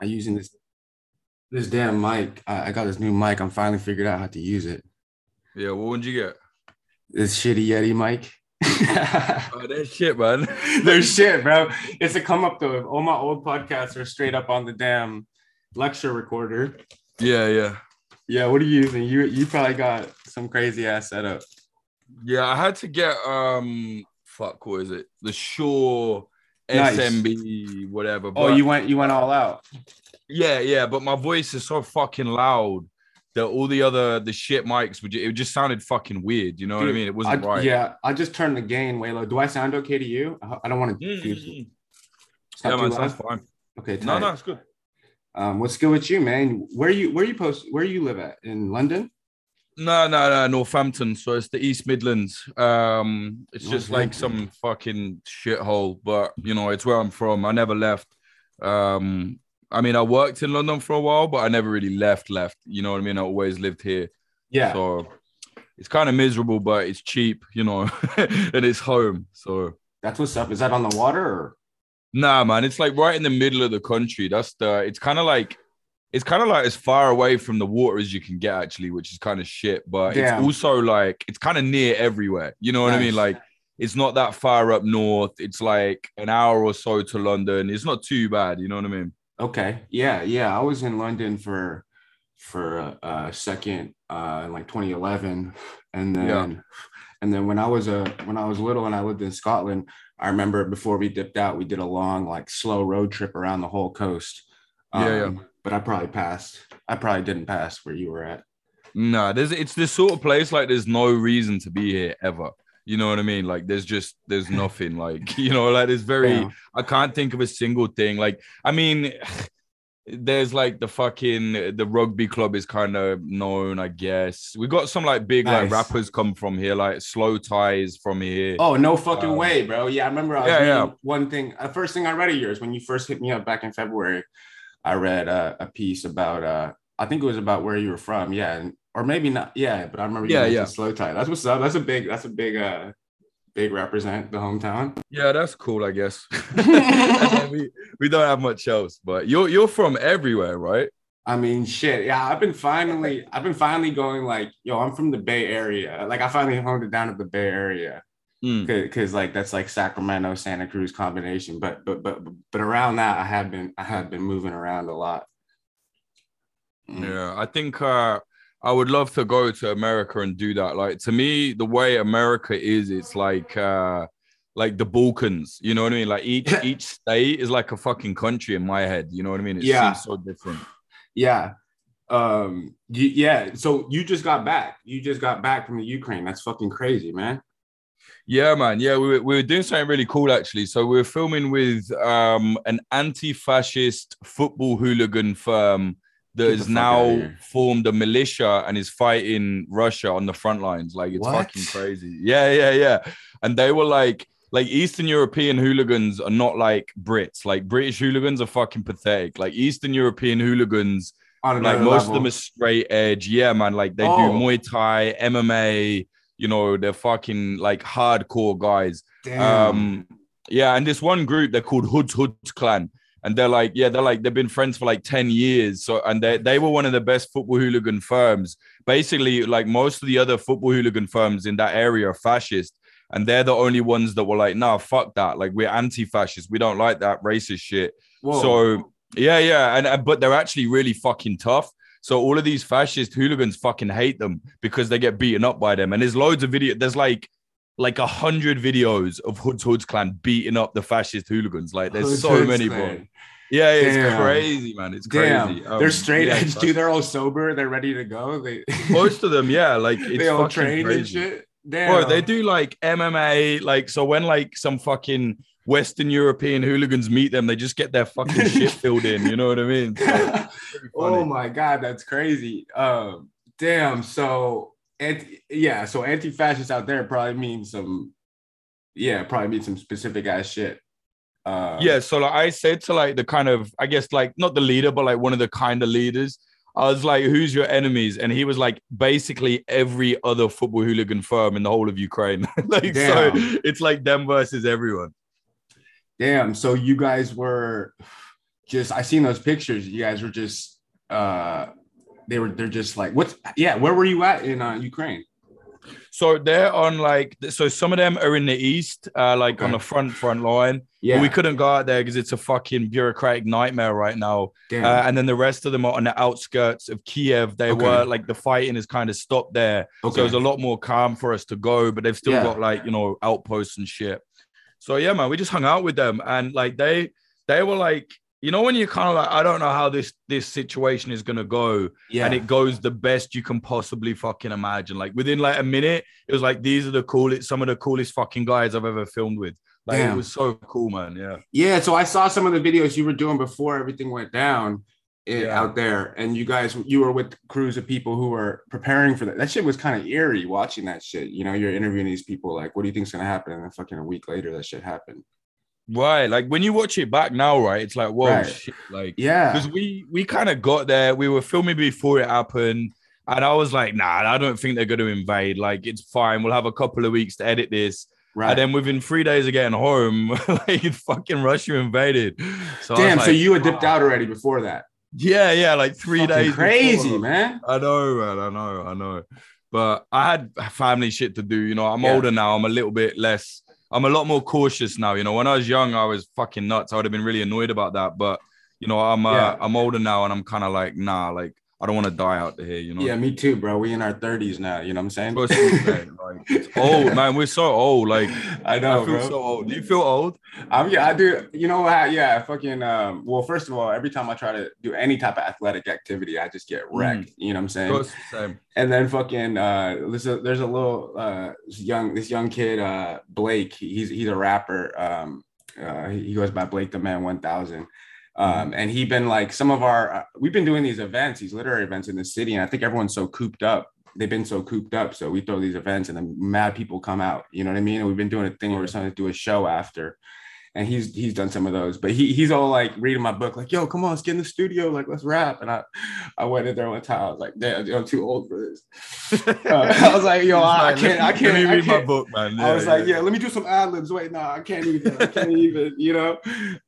I'm using this this damn mic. I, I got this new mic. I'm finally figured out how to use it. Yeah, what would you get? This shitty Yeti mic. oh, that shit, man. They're shit, bro. It's a come up though. All my old podcasts are straight up on the damn lecture recorder. Yeah, yeah. Yeah, what are you using? You you probably got some crazy ass setup. Yeah, I had to get um fuck, what is it? The Shure Nice. SMB, whatever. Oh, but- you went you went all out. Yeah, yeah, but my voice is so fucking loud that all the other the shit mics would it just sounded fucking weird. You know what I mean? It wasn't I- right. Yeah, I just turned the gain way low. Do I sound okay to you? I don't want to. Yeah, mm, mm. Yeah, man, sounds fine. Okay, No, tight. no, it's good. Um, what's good with you, man? Where you where you post where you live at in London? No, no, no, Northampton. So it's the East Midlands. Um, it's just like some fucking shithole, but you know, it's where I'm from. I never left. Um, I mean, I worked in London for a while, but I never really left. Left, you know what I mean? I always lived here. Yeah. So it's kind of miserable, but it's cheap, you know, and it's home. So That's what's up. Is that on the water or? Nah, man, it's like right in the middle of the country. That's the. It's kind of like, it's kind of like as far away from the water as you can get, actually, which is kind of shit. But it's also like it's kind of near everywhere. You know what I mean? Like it's not that far up north. It's like an hour or so to London. It's not too bad. You know what I mean? Okay. Yeah, yeah. I was in London for for a, a second uh in like 2011 and then Yeah. and then when I was a when I was little and I lived in Scotland, I remember before we dipped out, we did a long like slow road trip around the whole coast. Um, Yeah, yeah. But I probably passed. I probably didn't pass where you were at. Nah, there's it's this sort of place like there's no reason to be here ever. You know what I mean? Like there's just there's nothing like you know like there's very Yeah. I can't think of a single thing. Like I mean there's like the fucking the rugby club is kind of known, I guess. We got some like big like rappers come from here, like Slowthai's from here. Oh, no fucking Um, way, bro. Yeah, I remember I was yeah, yeah. one thing. The first thing I read of yours when you first hit me up back in February, I read uh, a piece about uh I think it was about where you were from. Yeah, and, or maybe not. Yeah, but I remember you Yeah, yeah. Slowthai. That's what's up. That's a big. That's a big. uh Big represent the hometown. Yeah, that's cool, I guess. we, we don't have much else, but you're you're from everywhere, right? I mean, shit. Yeah, I've been finally. I've been finally going like, yo, I'm from the Bay Area. Like, I finally honed it down to the Bay Area. Mm. because like that's like Sacramento Santa Cruz combination. But but but but around that, I have been I have been moving around a lot. Mm. Yeah, I think uh, I would love to go to America and do that. Like to me, the way America is, it's like uh, like the Balkans. You know what I mean? Like each each state is like a fucking country in my head. You know what I mean? It Yeah. seems so different. Yeah. Um. yeah. So you just got back. You just got back from the Ukraine. That's fucking crazy, man. Yeah, man. Yeah, we were, we were doing something really cool actually. So we were filming with um, an anti-fascist football hooligan firm that Get has now formed a militia and is fighting Russia on the front lines. Like it's What? fucking crazy. Yeah, yeah, yeah. And they were like, like Eastern European hooligans are not like Brits. Like British hooligans are fucking pathetic. Like Eastern European hooligans like most of them are straight edge. Yeah, man. Like they Oh. do Muay Thai, MMA. You know, they're fucking like hardcore guys. Damn. Um, yeah, and this one group they're called Hoods Hoods Klan, and they're like, yeah, they're like they've been friends for like ten years. So, and they they were one of the best football hooligan firms. Basically, like most of the other football hooligan firms in that area are fascist. And they're the only ones that were like, nah, fuck that. Like, we're anti-fascist. We don't like that racist shit. Whoa. So yeah, yeah, and but they're actually really fucking tough. So all of these fascist hooligans fucking hate them because they get beaten up by them. And there's loads of video. There's like like a hundred videos of Hoods Hoods Klan beating up the fascist hooligans. Like there's Hoods so Hoods many, bro. Yeah, it's Damn. crazy, man. It's crazy. Um, they're straight yeah, edge, dude. They're all sober. They're ready to go. They Most of them, yeah, like it's they all trained crazy. and shit. Damn. Bro, they do like MMA. Like, so when like some fucking Western European hooligans meet them, they just get their fucking shit filled in. You know what I mean? So, oh my god, that's crazy. Um, damn. So, anti, yeah. So anti-fascist out there probably means some. Yeah, probably means some specific ass shit. Uh, yeah. So like I said to like the kind of, I guess like not the leader, but like one of the kind of leaders. I was like, "Who's your enemies?" And he was like, basically every other football hooligan firm in the whole of Ukraine. like, so it's like them versus everyone. Damn. So you guys were. just I seen those pictures. You guys were just uh they were they're just like what's yeah, where were you at in uh, Ukraine? So they're on like so some of them are in the east, uh, like on the front front line. Yeah. We couldn't go out there because it's a fucking bureaucratic nightmare right now. Damn. Uh, and then the rest of them are on the outskirts of Kiev. They Okay. were like the fighting is kind of stopped there. So Okay. it was a lot more calm for us to go, but they've still Yeah. got like, you know, outposts and shit. So yeah, man, we just hung out with them and like they they were like, you know, when you're kind of like, I don't know how this this situation is gonna go, yeah. and it goes the best you can possibly fucking imagine. Like within like a minute, it was like these are the coolest, some of the coolest fucking guys I've ever filmed with. Like Damn. it was so cool, man. Yeah. Yeah, so I saw some of the videos you were doing before everything went down Yeah. out there, and you guys you were with crews of people who were preparing for that. That shit was kind of eerie watching that shit. You know, you're interviewing these people, like, what do you think's gonna happen? And then fucking a week later, that shit happened. Right. Like when you watch it back now, right? It's like, whoa, Right. shit. Like Yeah, because we we kind of got there. We were filming before it happened. And I was like, nah, I don't think they're going to invade. Like, it's fine. We'll have a couple of weeks to edit this. right. And then within three days of getting home, like fucking Russia invaded. So Damn, so you had dipped "Wow." out already before that. Yeah, yeah, like three Fucking days. crazy, before. man. I know, man. I know, I know. But I had family shit to do. You know, I'm Yeah. older now. I'm a little bit less. I'm a lot more cautious now. You know, when I was young, I was fucking nuts. I would have been really annoyed about that. But you know, I'm uh, Yeah. I'm older now, and I'm kind of like, nah, like I don't want to die out here. You know. Yeah, me too, bro. We in our 30s now. You know what I'm saying? First of all, man, like, it's old, man. We're so old. Like I know, I feel bro. so old. Do you feel old? I'm yeah, I do. You know what? Yeah, fucking. Um, well, first of all, every time I try to do any type of athletic activity, I just get wrecked. You know what I'm saying? Same. And then fucking. Uh, there's a there's a little uh this young this young kid uh Blake. He's he's a rapper. Um, uh, he he goes by Blake the Man One Thousand. Um, and he been like some of our uh, we've been doing these events, these literary events in the city, and I think everyone's so cooped up. They've been so cooped up, so we throw these events, and then mad people come out. You know what I mean? And we've been doing a thing where we're trying to do a show after, and he's he's done some of those. But he he's all like reading my book, like, "Yo, come on, let's get in the studio, like, let's rap." And I I went in there one time, I was like, "Damn, I'm too old for this." Uh, I was like, "Yo, I, I can't, I can't." Let me I read my book, man. I was like, yeah, let me do some ad libs. Wait, no, I can't even. I can't even. You know,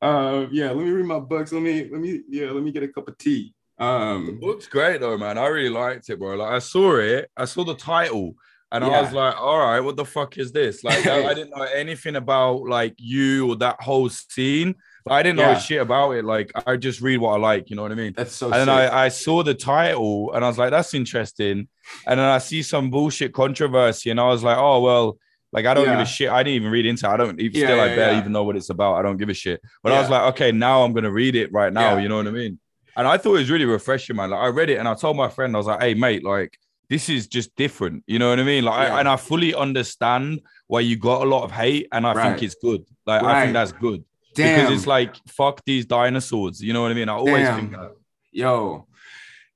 uh, yeah. Let me read my books. Let me, let me, yeah. Let me get a cup of tea. The Um, book's great though, man. I really liked it, bro. Like I saw it, I saw the title, and I was like, all right, what the fuck is this? Like I, didn't know anything about like you or that whole scene. I didn't know Yeah. shit about it. Like I just read what I like, you know what I mean? that's so. And then. I, I saw the title and I was like, that's interesting. And then I see some bullshit controversy, and I was like, oh well, like I don't give a shit. I didn't even read into it. I don't even Yeah, still I barely yeah. even know what it's about. I don't give a shit. But I was like, okay, now I'm gonna read it right now. Yeah. You know what I mean? And I thought it was really refreshing, man. Like I read it and I told my friend, I was like, hey, mate, like this is just different. You know what I mean? Like, Yeah. I, and I fully understand why you got a lot of hate, and I Right. think it's good. Like, I think that's good damn, because it's like fuck these dinosaurs. You know what I mean? I always Damn. think that. yo,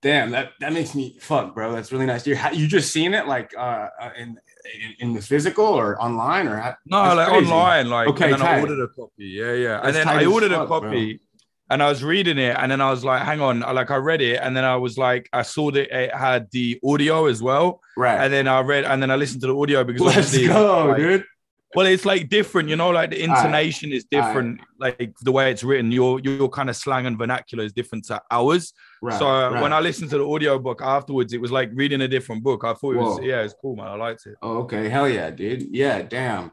damn. That that makes me fuck, bro. That's really nice. You you just seen it like uh uh, in in, in the physical or online or how- No, like crazy. online, like Okay, and then I ordered a copy. Yeah, yeah. That's and then I ordered a copy bro. And I was reading it, and then I was like, hang on, like I read it, and then I was like, I saw that it had the audio as well. Right. And then I read and then I listened to the audio because Let's go, like, dude. well, it's like different, you know, like the intonation is different, like the way it's written, your your kind of slang and vernacular is different to ours. Right. so right. when I listened to the audio book afterwards, it was like reading a different book. I thought it was yeah, it's cool, man. I liked it. Oh, okay. Hell yeah, dude. Yeah, damn.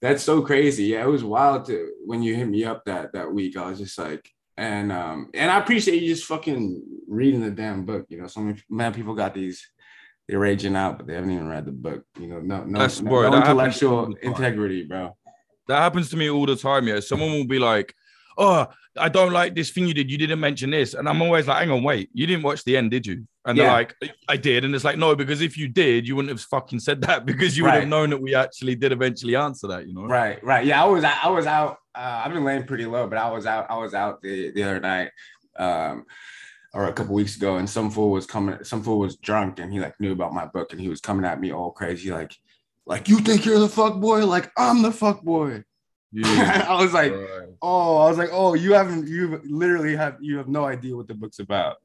That's so crazy. Yeah, it was wild to when you hit me up that that week. I was just like, and um, and I appreciate you just fucking reading the damn book. You know, some mad people got these, they're raging out, but they haven't even read the book. You know, no, no, That's- no, bro, no that happens all intellectual integrity, bro. That happens to me all the time. Yeah, someone will be like, "Oh, I don't like this thing you did. You didn't mention this," and I'm always like, "Hang on, wait. You didn't watch the end, did you?" And they're like, "I did," and it's like, "No, because if you did, you wouldn't have fucking said that because you would have known that we actually did eventually answer that." You know? Right, right. Yeah, I was I was out. Uh, I've been laying pretty low, but I was out. I was out the the other night, um, or a couple weeks ago, and some fool was coming. Some fool was drunk, and he like knew about my book, and he was coming at me all crazy, like, like you think you're the fuck boy? Like I'm the fuck boy. I was like, oh, I was like, oh, you haven't, you literally have, you have no idea what the book's about.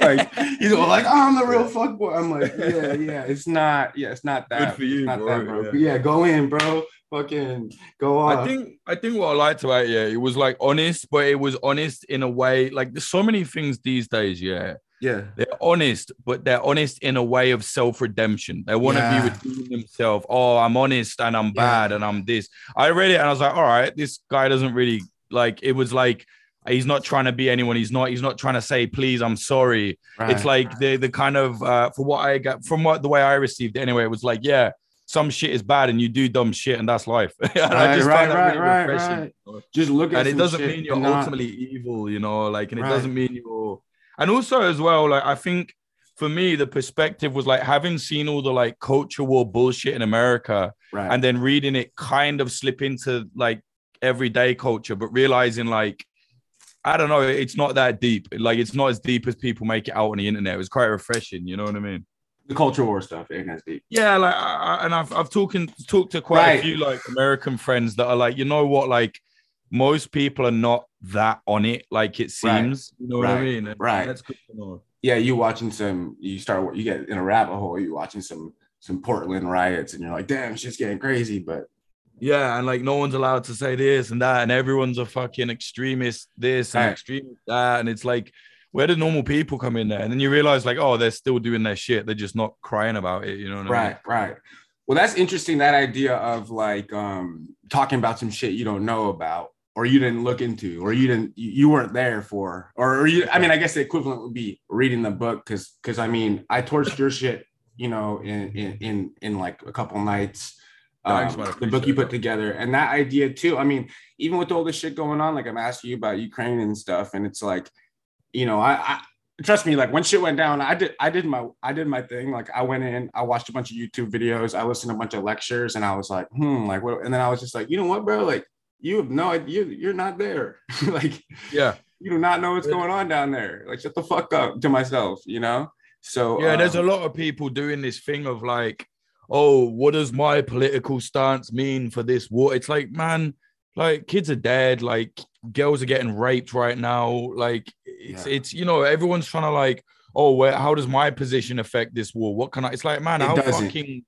like, he's all like, oh, I'm the real fuck boy. I'm like, yeah, yeah, it's not, yeah, it's not that. Good for you, not bro. that, bro. Yeah. But yeah, go in, bro. Fucking go on. I think I think what I liked about it, yeah, it was like honest, but it was honest in a way. Like there's so many things these days, yeah. Yeah, They're honest, but they're honest in a way of self-redemption. They want to Yeah. be redeeming themselves. Oh, I'm honest and I'm Yeah. bad and I'm this. I read it and I was like, all right, this guy doesn't really like it was like he's not trying to be anyone. He's not, he's not trying to say, please, I'm sorry. It's right. like the the kind of uh for what I got from what the way I received it anyway, it was like, yeah, some shit is bad and you do dumb shit and that's life. and I Right, just right, right, really right, right. just look at And it doesn't mean you're not- ultimately evil, you know, like, and it Right. doesn't mean you're and also as well, like I think for me, the perspective was like having seen all the like culture war bullshit in America right. and then reading it kind of slip into like everyday culture, but realizing like I don't know, it's not that deep. Like it's not as deep as people make it out on the internet. It was quite refreshing, you know what I mean? the culture war stuff ain't as deep. Yeah, like I, I- and I've I've talking talked to quite Right. a few like American friends that are like, you know what, like most people are not that on it, like it Right. seems. You know what I mean? And Right. That's good to know. Yeah, you watching some, you start, you get in a rabbit hole. You watching some some Portland riots, and you're like, damn, shit's getting crazy. But Yeah, and like no one's allowed to say this and that, and everyone's a fucking extremist this and Right. extremist that, and it's like, where do normal people come in there? And then you realize like, oh, they're still doing their shit. They're just not crying about it. You know what I mean? right, right. Well, that's interesting. That idea of like um talking about some shit you don't know about, or you didn't look into, or you didn't, you, weren't there for, or, or you. I mean, I guess the equivalent would be reading the book, because because I mean, I torched your shit, you know, in in in, in like a couple nights. Um, the book you put together and that idea too i mean even with all this shit going on like i'm asking you about ukraine and stuff and it's like you know i, I trust me like when shit went down i did i did my i did my thing like i went in i watched a bunch of youtube videos i listened to a bunch of lectures and i was like hmm like what and then i was just like you know what bro like you have no idea you're not there like Yeah. you do not know what's going on down there like shut the fuck up to myself you know so Yeah, there's a um, lot of people doing this thing of like, oh, what does my political stance mean for this war? It's like, man, like kids are dead, like girls are getting raped right now. Like it's Yeah. it's you know, everyone's trying to like, oh, where how does my position affect this war? What can I? It's like, man, It how doesn't. fucking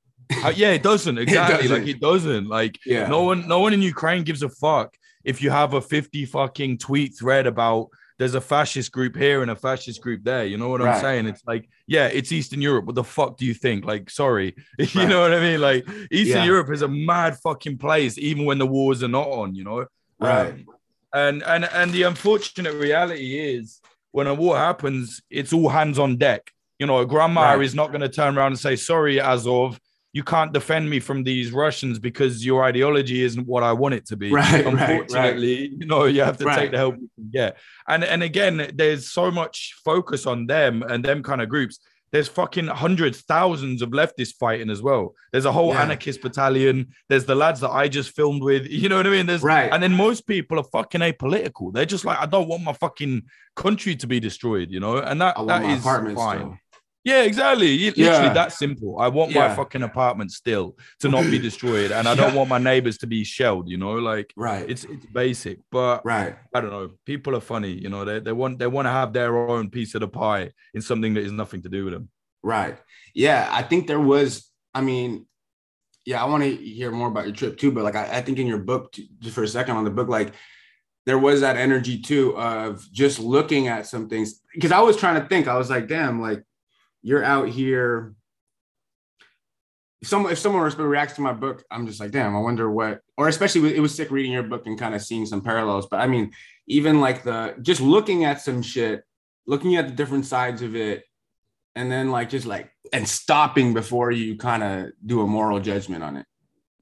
yeah, it doesn't exactly doesn't. like it doesn't like yeah no one no one in Ukraine gives a fuck if you have a 50 fucking tweet thread about there's a fascist group here and a fascist group there. You know what I'm saying? It's like, yeah, it's Eastern Europe. What the fuck do you think? Like, sorry. you know what I mean? Like, Eastern Yeah. Europe is a mad fucking place, even when the wars are not on, you know? Right. Um, and and and the unfortunate reality is when a war happens, it's all hands on deck. You know, a grandma Right. is not going to turn around and say, sorry, Azov, you can't defend me from these Russians because your ideology isn't what I want it to be. Right, right, right. Unfortunately, you know, you have to Right. take the help you can get. And and again, there's so much focus on them and them kind of groups. There's fucking hundreds, thousands of leftists fighting as well. There's a whole Yeah. anarchist battalion. There's the lads that I just filmed with. You know what I mean? There's Right. and then most people are fucking apolitical. They're just like, I don't want my fucking country to be destroyed, you know? And that, that is fine. still. Yeah, exactly. You- Yeah. Literally that simple. I want my fucking apartment still to not be destroyed. And I don't want my neighbors to be shelled, you know, like Right. it's it's basic. But right. I don't know. People are funny, you know, they, they want they want to have their own piece of the pie in something that is nothing to do with them. Right. Yeah. I think there was, I mean, yeah, I want to hear more about your trip too. But like, I, I think in your book, just for a second on the book, like, there was that energy too of just looking at some things. Because I was trying to think, I was like, damn, like, you're out here. If someone, if someone reacts to my book, I'm just like, damn, I wonder what, or especially it was sick reading your book and kind of seeing some parallels. But I mean, even like the just looking at some shit, looking at the different sides of it, and then like just like and stopping before you kind of do a moral judgment on it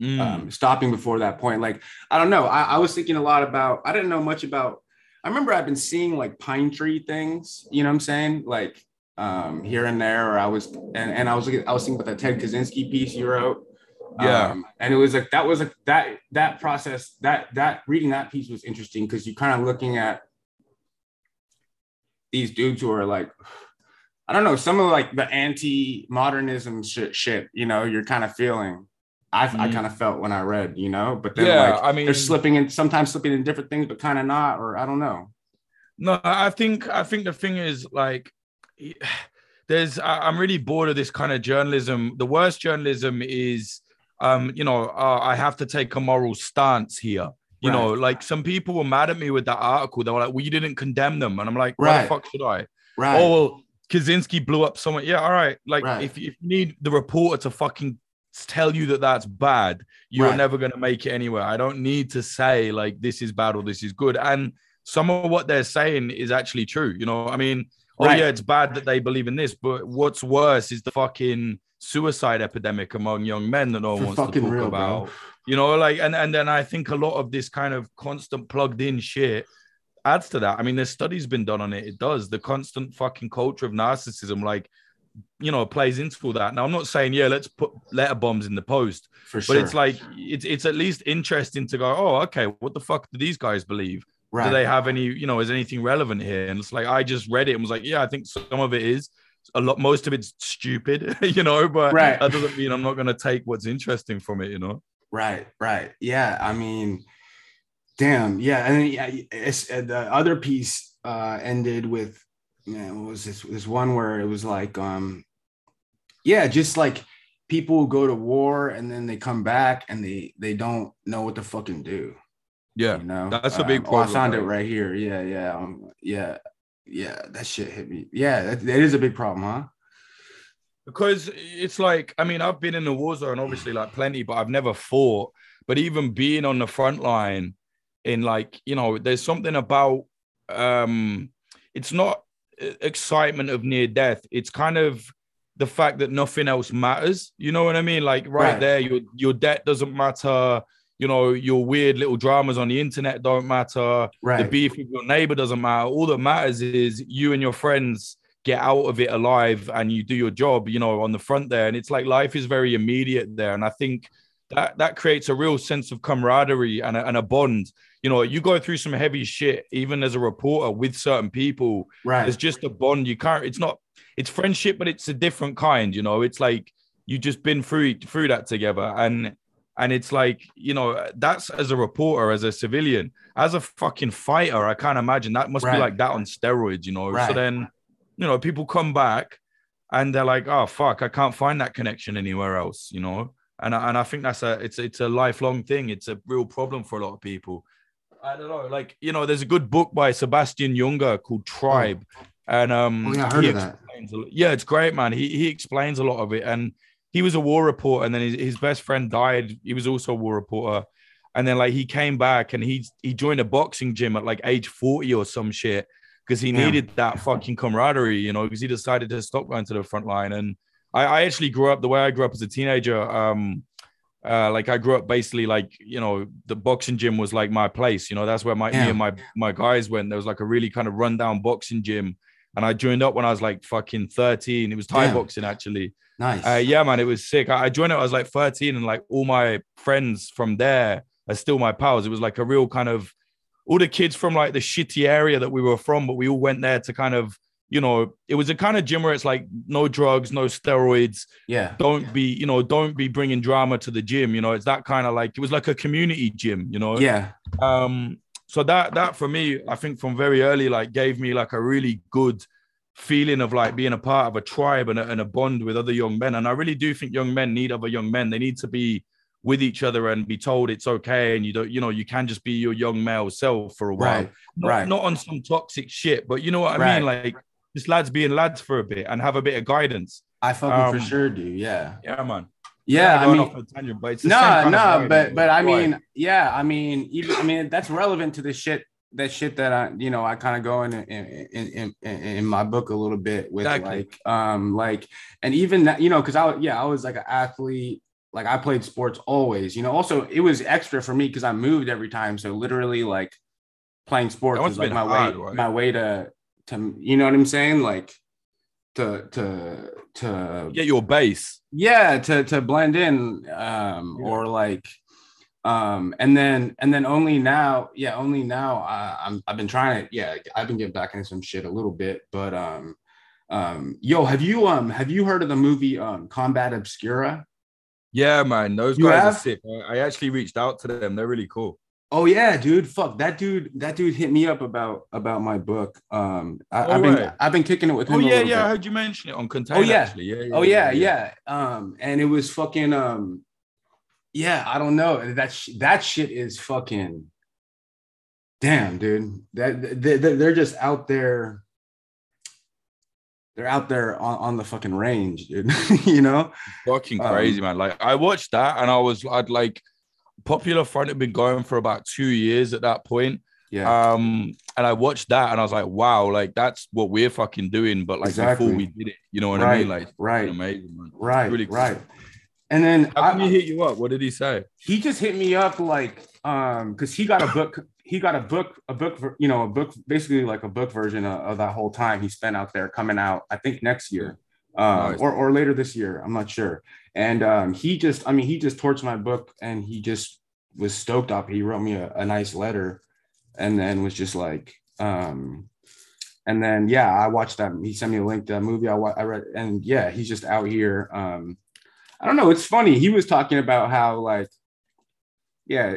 Mm. um, stopping before that point like i don't know I, I was thinking a lot about i didn't know much about i remember i've been seeing like pine tree things you know what i'm saying like um here and there or i was and, and i was looking i was thinking about that ted kaczynski piece you wrote Yeah. um, and it was like that was like that that process that that reading that piece was interesting because you're kind of looking at these dudes who are like I don't know, some of like the anti-modernism shit, shit, you know, you're kind of feeling. I, Mm. I kind of felt when I read, you know, but then Yeah, like I mean- they're slipping in sometimes slipping in different things, but kind of not, or I don't know. No, I think I think the thing is like there's I'm really bored of this kind of journalism. The worst journalism is um, you know, uh, I have to take a moral stance here. You know, like some people were mad at me with that article. They were like, "Well, you didn't condemn them," and I'm like, "Why Right. the fuck should I?" Right. Oh well, Kaczynski blew up someone. Yeah, all right. Like Right. if, if you need the reporter to fucking tell you that that's bad, you're Right. never going to make it anywhere. I don't need to say like this is bad or this is good. And some of what they're saying is actually true. You know, I mean, oh Right. yeah, it's bad that they believe in this, but what's worse is the fucking suicide epidemic among young men that no one wants to talk real, about bro. you know like and and then i think a lot of this kind of constant plugged in shit adds to that i mean there's studies been done on it it does the constant fucking culture of narcissism like you know plays into all that now i'm not saying yeah let's put letter bombs in the post For but sure. it's like it's it's at least interesting to go oh okay what the fuck do these guys believe right. do they have any you know is anything relevant here and it's like i just read it and was like yeah i think some of it is a lot most of it's stupid you know but Right. that doesn't mean i'm not going to take what's interesting from it you know Right, right. Yeah, I mean, damn. Yeah, and then yeah, it's, uh, the other piece uh ended with man, what was this? This one where it was like, um, yeah, just like people who go to war and then they come back and they they don't know what to fucking do. Yeah You know, that's a big Um, oh, I found it right? here. Yeah, yeah, um, yeah, yeah. That shit hit me. Yeah, that, that is a big problem, huh? because it's like I mean I've been in the war zone obviously like plenty but I've never fought but even being on the front line in like you know there's something about um it's not excitement of near death it's kind of the fact that nothing else matters you know what I mean like right, Right. there your your debt doesn't matter you know your weird little dramas on the internet don't matter Right. the beef with your neighbor doesn't matter. All that matters is you and your friends get out of it alive and you do your job, you know, on the front there. And it's like life is very immediate there. And I think that that creates a real sense of camaraderie and a, and a bond. You know, you go through some heavy shit, even as a reporter with certain people. right. There's just a bond. You can't. It's not. It's friendship, but it's a different kind. You know, it's like you've just been through through that together, and and it's like you know that's as a reporter, as a civilian, as a fucking fighter. I can't imagine that must Right. be like that on steroids. You know, so then you know people come back and they're like, oh fuck, I can't find that connection anywhere else. You know, and I, and I think that's a it's it's a lifelong thing. It's a real problem for a lot of people. I don't know, like you know, there's a good book by Sebastian Junger called Tribe, and um, Oh, yeah, I heard he of that. a yeah, it's great, man. He he explains a lot of it, and he was a war reporter, and then his, his best friend died. He was also a war reporter, and then like he came back and he he joined a boxing gym at like age forty or some shit because he needed that fucking camaraderie, you know, because he decided to stop going to the front line. And I, I actually grew up the way I grew up as a teenager. Um, uh, like I grew up basically like you know the boxing gym was like my place. You know that's where my Yeah. me and my my guys went. There was like a really kind of rundown boxing gym, and I joined up when I was like fucking thirteen. It was Thai Damn. boxing actually. Nice. Uh, yeah, man, it was sick. I, I joined it. I was like 13, and like all my friends from there are still my pals. It was like a real kind of all the kids from like the shitty area that we were from, but we all went there to kind of, you know, it was a kind of gym where it's like no drugs, no steroids. yeah. Don't be, you know, don't be bringing drama to the gym. You know, it's that kind of like it was like a community gym. You know, Yeah. um so that that for me i think from very early like gave me like a really good feeling of like being a part of a tribe and a, and a bond with other young men and i really do think young men need other young men they need to be with each other and be told it's okay and you don't you know you can just be your young male self for a while Right. not, right. not on some toxic shit but you know what i Right. mean like just lads being lads for a bit and have a bit of guidance I fucking for um, sure do. Yeah. yeah man Yeah. I mean, off tangent, but no, no, but but I right. mean, yeah, I mean, even I mean that's relevant to the shit that shit that I you know I kind of go in in, in in in my book a little bit with Exactly. like um like and even that you know because I yeah I was like an athlete like I played sports always you know also it was extra for me because I moved every time so literally like playing sports was like been my hard, way right? my way to to you know what I'm saying like to to to get your base yeah to to blend in um Yeah. or like um and then and then only now yeah only now uh, i'm i've been trying to yeah i've been getting back into some shit a little bit but um um yo have you um have you heard of the movie um combat obscura Yeah, man, those You guys have? are sick. I I actually reached out to them. They're really cool. Oh yeah, dude. Fuck that dude. That dude hit me up about about my book. Um, I, Oh, I've been right. I've been kicking it with him. Oh yeah, yeah. I heard you mention it on Container. yeah. Actually. yeah, yeah. Oh yeah, yeah. Um, and it was fucking um, yeah. I don't know. That sh- that shit is fucking. Damn, dude. That they, they- they're just out there. They're out there on, on the fucking range, dude. you know. Fucking Um, crazy, man. Like I watched that and I was I'd like Popular Front had been going for about two years at that point. Yeah. Um, and I watched that and I was like, wow, like that's what we're fucking doing, but like Exactly. before we did it, you know what I mean? Like right. amazing, man. Right. really cool. Right. And then How I- he hit you up? What did he say? he just hit me up like um because he got a book he got a book a book you know a book basically like a book version of, of that whole time he spent out there coming out i think next year Nice. or, or later this year i'm not sure. And um he just i mean he just torched my book and he just was stoked up. He wrote me a, a nice letter and then was just like um and then yeah i watched that. He sent me a link to that movie i, I read. And yeah he's just out here um i don't know. It's funny. He was talking about how like yeah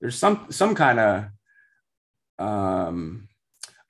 there's some some kind of um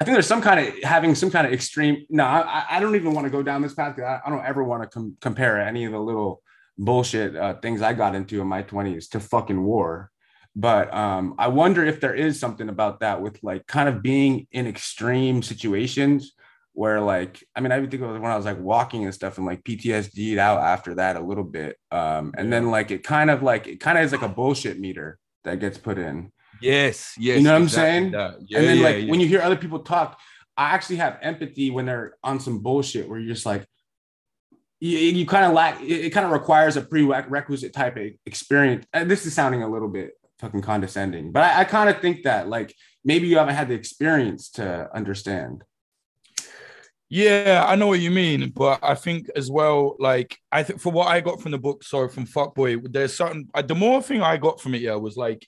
i think there's some kind of having some kind of extreme no i, I don't even want to go down this path I, I don't ever want to com- compare any of the little bullshit uh, things i got into in my 20s to fucking war. But um i wonder if there is something about that with like kind of being in extreme situations where like i mean i even think of when i was like walking and stuff and like ptsd'd out after that a little bit um and then like it kind of like it kind of is like a bullshit meter that gets put in Yes, yes. You know what I'm saying? that. Yeah, and then yeah, like yeah. when you hear other people talk i actually have empathy when they're on some bullshit where you're just like you, you kind of lack it, it kind of requires a prerequisite type of experience and this is sounding a little bit fucking condescending but i, I kind of think that like maybe you haven't had the experience to understand Yeah, I know what you mean, but I think as well, like I think for what I got from the book, sorry, from Fuckboy, there's certain uh, the more thing I got from it, yeah, was like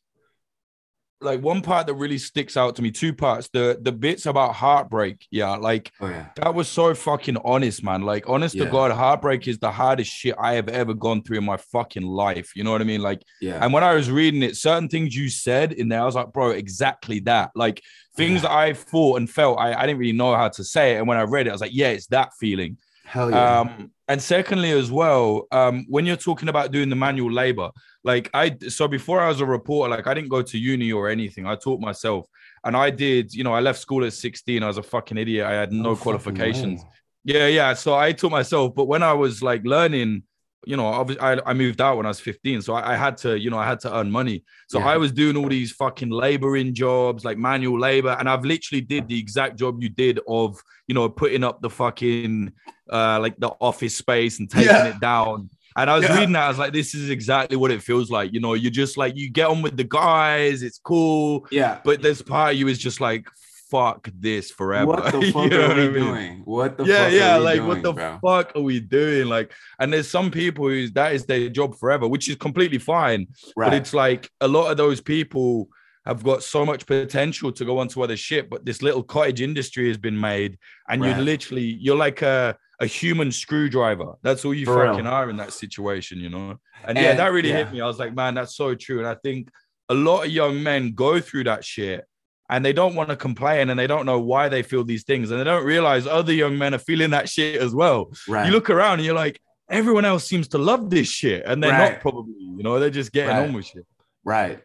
like one part that really sticks out to me, two parts, the the bits about heartbreak, yeah, like oh yeah that was so fucking honest, man. Like, honest Yeah. to God, heartbreak is the hardest shit I have ever gone through in my fucking life. You know what I mean? Like, yeah and when I was reading it, certain things you said in there, I was like, bro, exactly that. Like things Yeah. that I thought and felt, I, I didn't really know how to say it. And when I read it, I was like, yeah, it's that feeling. hell yeah Um, and secondly, as well, um, when you're talking about doing the manual labor, like I, so before I was a reporter, like I didn't go to uni or anything. I taught myself, and I did. You know, I left school at 16. I was a fucking idiot. I had no, fucking qualifications. Yeah, yeah. So I taught myself, but when I was like learning, you know, obviously I, I moved out when I was 15. So I, I had to, you know, I had to earn money. So Yeah. I was doing all these fucking laboring jobs, like manual labor. And I've literally did the exact job you did of, you know, putting up the fucking uh like the office space and taking Yeah. it down. And I was Yeah. reading that, I was like, this is exactly what it feels like. You know, you just like you get on with the guys, it's cool. yeah But this part of you is just like, fuck this forever. what the You fuck know are we I mean? doing what the yeah, fuck yeah. Like, doing, what the bro? fuck are we doing? Like, and there's some people who that is their job forever, which is completely fine. right But it's like a lot of those people have got so much potential to go onto other shit, but this little cottage industry has been made, and Right. you're literally you're like a a human screwdriver. That's all you For real. fucking are in that situation, you know. And, yeah, that really yeah. hit me. I was like, man, that's so true. And I think a lot of young men go through that shit and they don't want to complain and they don't know why they feel these things and they don't realize other young men are feeling that shit as well. right You look around and you're like, everyone else seems to love this shit and they're Right. not probably, you know, they're just getting Right. on with shit. Right.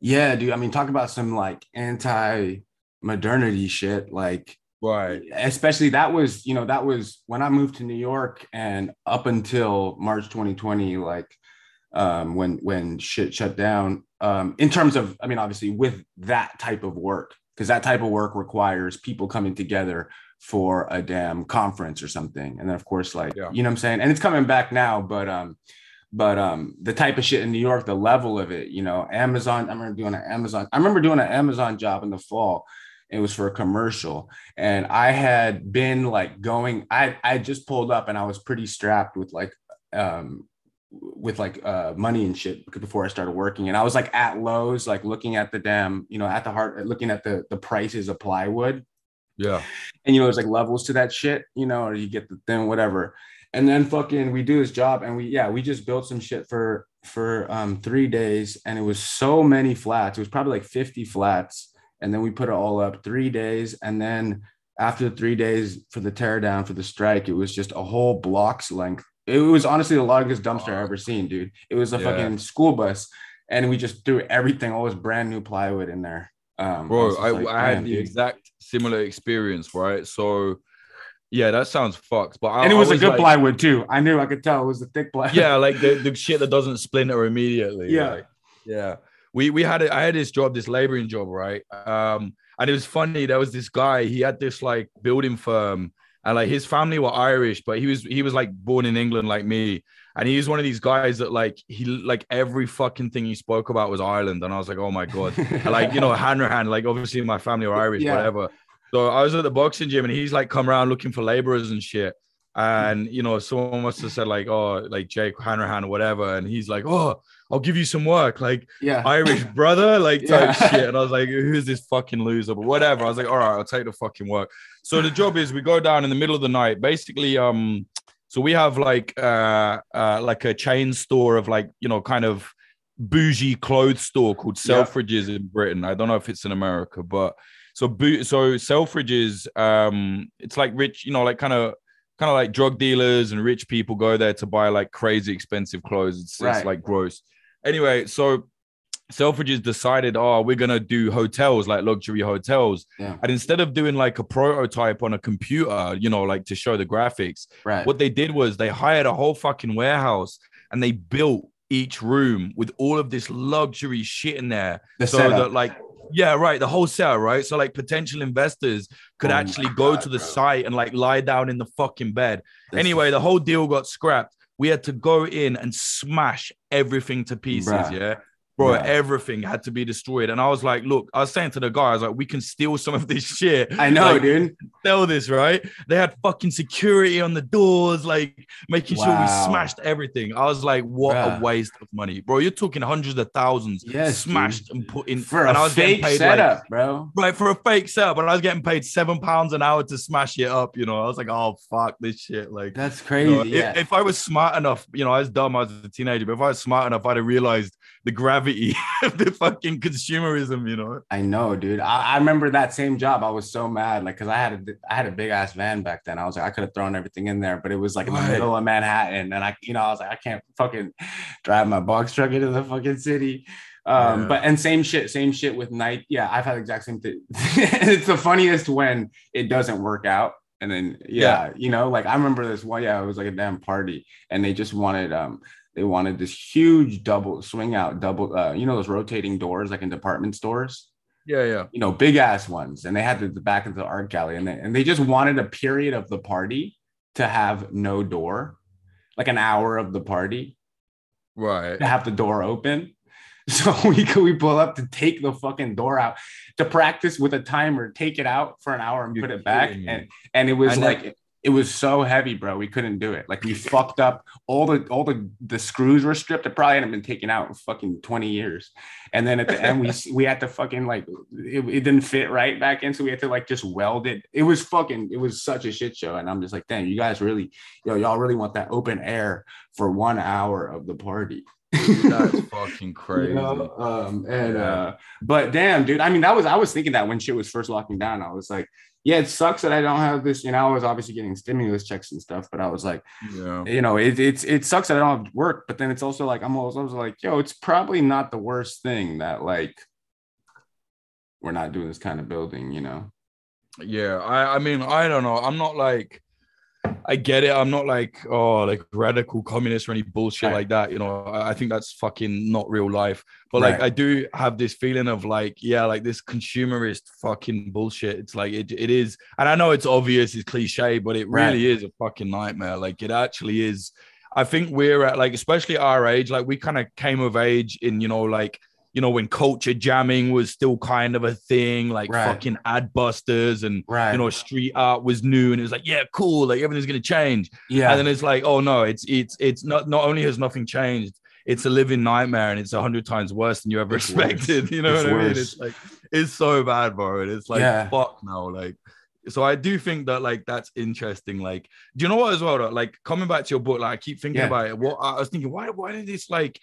Yeah, dude. I mean, talk about some like anti modernity shit. Like, Right. especially that was, you know, that was when I moved to New York and up until March 2020, like um when when shit shut down. Um, in terms of, I mean, obviously with that type of work, because that type of work requires people coming together for a damn conference or something. And then of course, like, Yeah. you know what I'm saying? And it's coming back now, but um, but um the type of shit in New York, the level of it, you know, Amazon. I remember doing an Amazon. I remember doing an Amazon job in the fall. It was for a commercial, and I had been like going. I I just pulled up, and I was pretty strapped with like um with like uh money and shit before I started working, and I was like at Lowe's, like looking at the damn, you know, at the heart, looking at the the prices of plywood, Yeah. and you know there's like levels to that shit you know or you get the thing whatever. And then fucking we do this job and we yeah we just built some shit for for um three days and it was so many flats. It was probably like 50 flats and then we put it all up three days. And then after three days for the teardown for the strike it was just a whole block's length. It was honestly the largest dumpster i've ever seen dude. It was a Yeah. fucking school bus and we just threw everything all this brand new plywood in there. Um bro was I, like, I had the dude." exact similar experience right? So yeah that sounds fucked but I, and it I was a good like- plywood too. I knew i could tell it was a thick plywood yeah like the, the shit that doesn't splinter immediately Yeah. like, yeah we we had it i had this job this laboring job right? Um and it was funny there was this guy he had this like building firm and like his family were irish but he was he was like born in england like me. And he was one of these guys that like he like every fucking thing he spoke about was ireland. And i was like oh my god. And, like you know hand in hand like obviously my family are irish Yeah. whatever. So i was at the boxing gym and he's like come around looking for laborers and shit and you know someone must have said like oh like jake hanrahan or whatever. And he's like oh i'll give you some work. Like yeah. Irish brother like type Yeah. shit. And i was like who's this fucking loser? But whatever. I was like all right i'll take the fucking work. So the job is we go down in the middle of the night. Basically um so we have like uh uh like a chain store of like you know kind of bougie clothes store called Yeah. selfridges in britain. I don't know if it's in america but so so selfridges um it's like rich you know like kind of kind of like drug dealers and rich people go there to buy like crazy expensive clothes. It's, it's like gross. Anyway so selfridges decided oh we're gonna do hotels like luxury hotels. Yeah. and instead of doing like a prototype on a computer you know like to show the graphics right. what they did was they hired a whole fucking warehouse and they built each room with all of this luxury shit in there. The so setup. that like yeah right the whole setup right so like potential investors could Oh actually go God, to the bro. site and like lie down in the fucking bed That's- anyway the whole deal got scrapped we had to go in and smash everything to pieces Bruh. yeah bro Bruh. everything had to be destroyed and i was like look i was saying to the guy i was like we can steal some of this shit I know, Like, dude. sell this, right? They had fucking security on the doors, like making sure we smashed everything. I was like, what Bruh. a waste of money, bro. You're talking hundreds of thousands Yes, smashed and put in For and a I was getting fake paid setup, like bro. right for a fake setup, but I was getting paid seven pounds an hour to smash it up. You know, I was like, oh fuck this shit. Like That's you crazy. know, if- if, I was smart enough, you know, I was dumb, I was a teenager, but if I was smart enough, I'd have realized the gravity of the fucking consumerism, you know. I know, dude. I, I remember that same job. I was so mad, like, cause I had a I had a big ass van back then. I was like, I could have thrown everything in there, but it was like in the Right. middle of Manhattan, and I, you know, I was like, I can't fucking drive my box truck into the fucking city. Um, Yeah. but and same shit, same shit with night. Yeah, I've had the exact same thing. it's the funniest when it doesn't work out. And then yeah, you know, like I remember this one, yeah, it was like a damn party, and they just wanted um they wanted this huge double swing out double uh you know those rotating doors like in department stores Yeah, yeah. you know, big ass ones, and they had the, the back of the art gallery, and they, and they just wanted a period of the party to have no door, like an hour of the party Right. to have the door open. So we could we pull up to take the fucking door out to practice with a timer, take it out for an hour and You're put it back, me. and and it was And like it was so heavy, bro. We couldn't do it. Like we fucked up all the all the the screws were stripped. It probably hadn't been taken out in fucking twenty years. And then at the end, we we had to fucking like it, it didn't fit right back in, so we had to like just weld it. It was fucking. It was such a shit show, and I'm just like, damn, you guys really, yo, y'all really want that open air for one hour of the party. That's fucking You crazy. know? Um, and uh, but damn, dude. I mean, that was I was thinking that when shit was first locking down. I was like, yeah, it sucks that I don't have this. You know, I was obviously getting stimulus checks and stuff, but I was like, Yeah. you know, it, it's it sucks that I don't have work. But then it's also like I'm always, I like, yo, it's probably not the worst thing that like we're not doing this kind of building. You know, Yeah. I, I mean, I don't know. I'm not like I get it. I'm not like, oh, like radical communist or any bullshit Right. like that. You know, I, think that's fucking not real life. But like Right. I do have this feeling of like, yeah, like this consumerist fucking bullshit. It's like it, it is, and I know it's obvious, it's cliche, but it Right. really is a fucking nightmare. Like it actually is. I think we're at like, especially our age, like we kind of came of age in, you know, like you know, when culture jamming was still kind of a thing, like Right. fucking Adbusters and right? you know, street art was new and it was like, yeah, cool, like everything's gonna change. yeah, And then it's like, oh no, it's it's it's not not only has nothing changed, it's a living nightmare and it's a hundred times worse than you ever It's worse. expected. You know It's what I mean? It's like it's so bad, bro. And it's like Yeah. fuck now. Like so I do think that like that's interesting. Like, do you know what as well? Though? Like coming back to your book, like I keep thinking Yeah. about it. What I was thinking, why why did this like,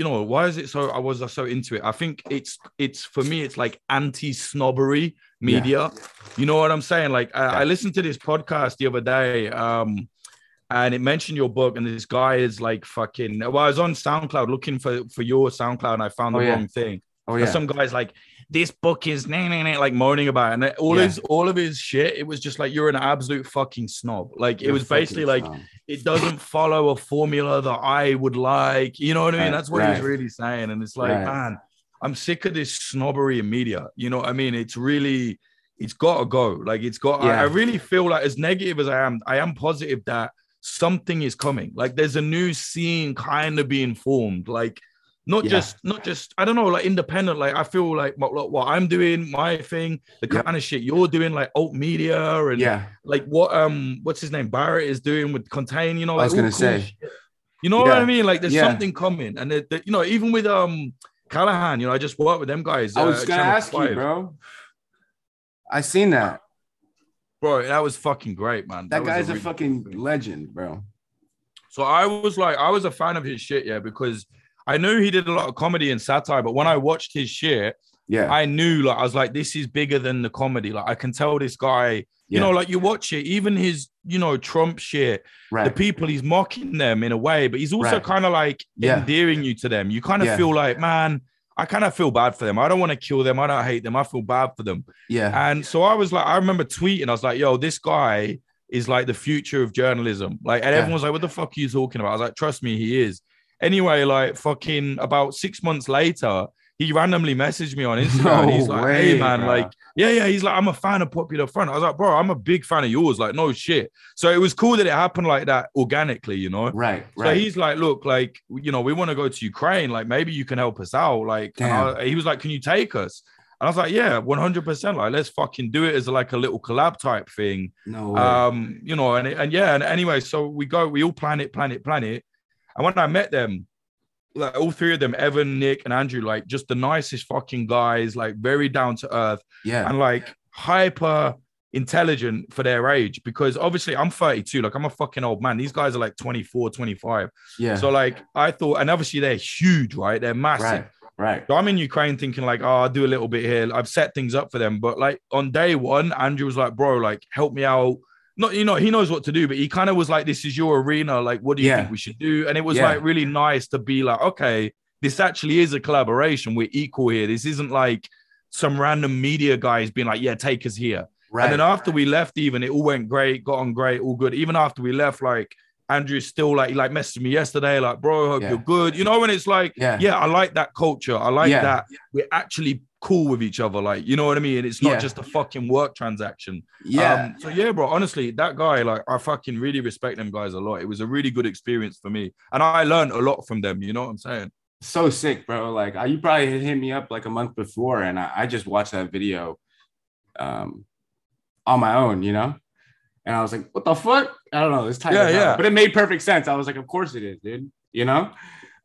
you know, why is it so? I was so into it. I think it's it's for me, it's like anti snobbery media. You know what I'm saying? Like I, Yeah. I listened to this podcast the other day. Um, and it mentioned your book, and this guy is like fucking. Well, I was on SoundCloud looking for for your SoundCloud, and I found the Oh, yeah. wrong thing. Oh yeah. some guys like this book is nah, nah, nah, like moaning about it. and all Yeah. his all of his shit. It was just like you're an absolute fucking snob. Like it You're was basically like snob. it doesn't follow a formula that I would like. You know what I mean? Right, That's what he was really saying. And it's like, Right. man, I'm sick of this snobbery in media. You know what I mean? It's really, it's got to go. Like it's got. I, I really feel like as negative as I am, I am positive that something is coming. Like there's a new scene kind of being formed. Like not Yeah. just not just I don't know like independent. Like I feel like what, what- I'm doing, my thing, the Yeah. kind of shit you're doing, like alt media and Yeah. like what um what's his name Barrett is doing with contain. You know, I was like, gonna say. shit. You know what I mean? Like there's Yeah. something coming, and it, that- you know even with um Callaghan, you know I just worked with them guys. I was uh, gonna Channel ask you, bro. I seen that. Bro, that was fucking great, man. That, was guy's a, really fucking legend, bro. So I was like, I was a fan of his shit, yeah, because I knew he did a lot of comedy and satire, but when I watched his shit, Yeah. I knew like I was like, this is bigger than the comedy. Like I can tell this guy, you Yeah. know, like you watch it, even his, you know, Trump shit, the people he's mocking them in a way, but he's also Right. kind of like Yeah. endearing you to them. You kind of Yeah. feel like, man, I kind of feel bad for them. I don't want to kill them. I don't hate them. I feel bad for them. yeah. And so I was like, I remember tweeting, I was like, yo, this guy is like the future of journalism. Like, and everyone's like, what the fuck are you talking about? I was like, trust me, he is. Anyway, like fucking about six months later, he randomly messaged me on Instagram. and he's No like, way, hey man, bro. like, yeah, yeah. He's like, I'm a fan of Popular Front. I was like, bro, I'm a big fan of yours. Like, no shit. So it was cool that it happened like that organically, you know? right. So Right. he's like, look, like, you know, we want to go to Ukraine. Like, maybe you can help us out. Like. I- he was like, can you take us? And I was like, yeah, 100%. Like, let's fucking do it as like a little collab type thing. no way. Um, you know, and, and yeah, and anyway, so we go, we all plan it, plan it, plan it. And when I met them, like all three of them, Evan, Nick, and Andrew, like just the nicest fucking guys, like very down to earth yeah. and like hyper intelligent for their age because obviously I'm 32 like I'm a fucking old man these guys are like 24 25 yeah. so like I thought, and obviously they're huge, right? They're massive. right. Right. So I'm in Ukraine thinking like, oh, I'll do a little bit here. I've set things up for them, but like on day one, Andrew was like, bro, like help me out. Not you know he knows what to do, but he kind of was like, this is your arena. Like, what do you Yeah. think we should do? And it was Yeah. like really nice to be like, okay, this actually is a collaboration. We're equal here. This isn't like some random media guys being like, yeah, take us here. Right. And then after we left, even it all went great, got on great, all good. Even after we left, like Andrew's still like he like messaged me yesterday, like, bro, hope Yeah. you're good. You know, when it's like, Yeah. yeah, I like that culture. I like that we're actually cool with each other. Like, you know what I mean? It's not Yeah. just a fucking work transaction. yeah. Um, so yeah, bro. Honestly, that guy, like, I fucking really respect them guys a lot. It was a really good experience for me, and I learned a lot from them. You know what I'm saying? so sick, bro. Like you probably hit me up like a month before, and I, I just watched that video, um, on my own, you know. And I was like, "What the fuck?" I don't know. It's tight. Yeah, yeah. But it made perfect sense. I was like, "Of course it is, dude." You know.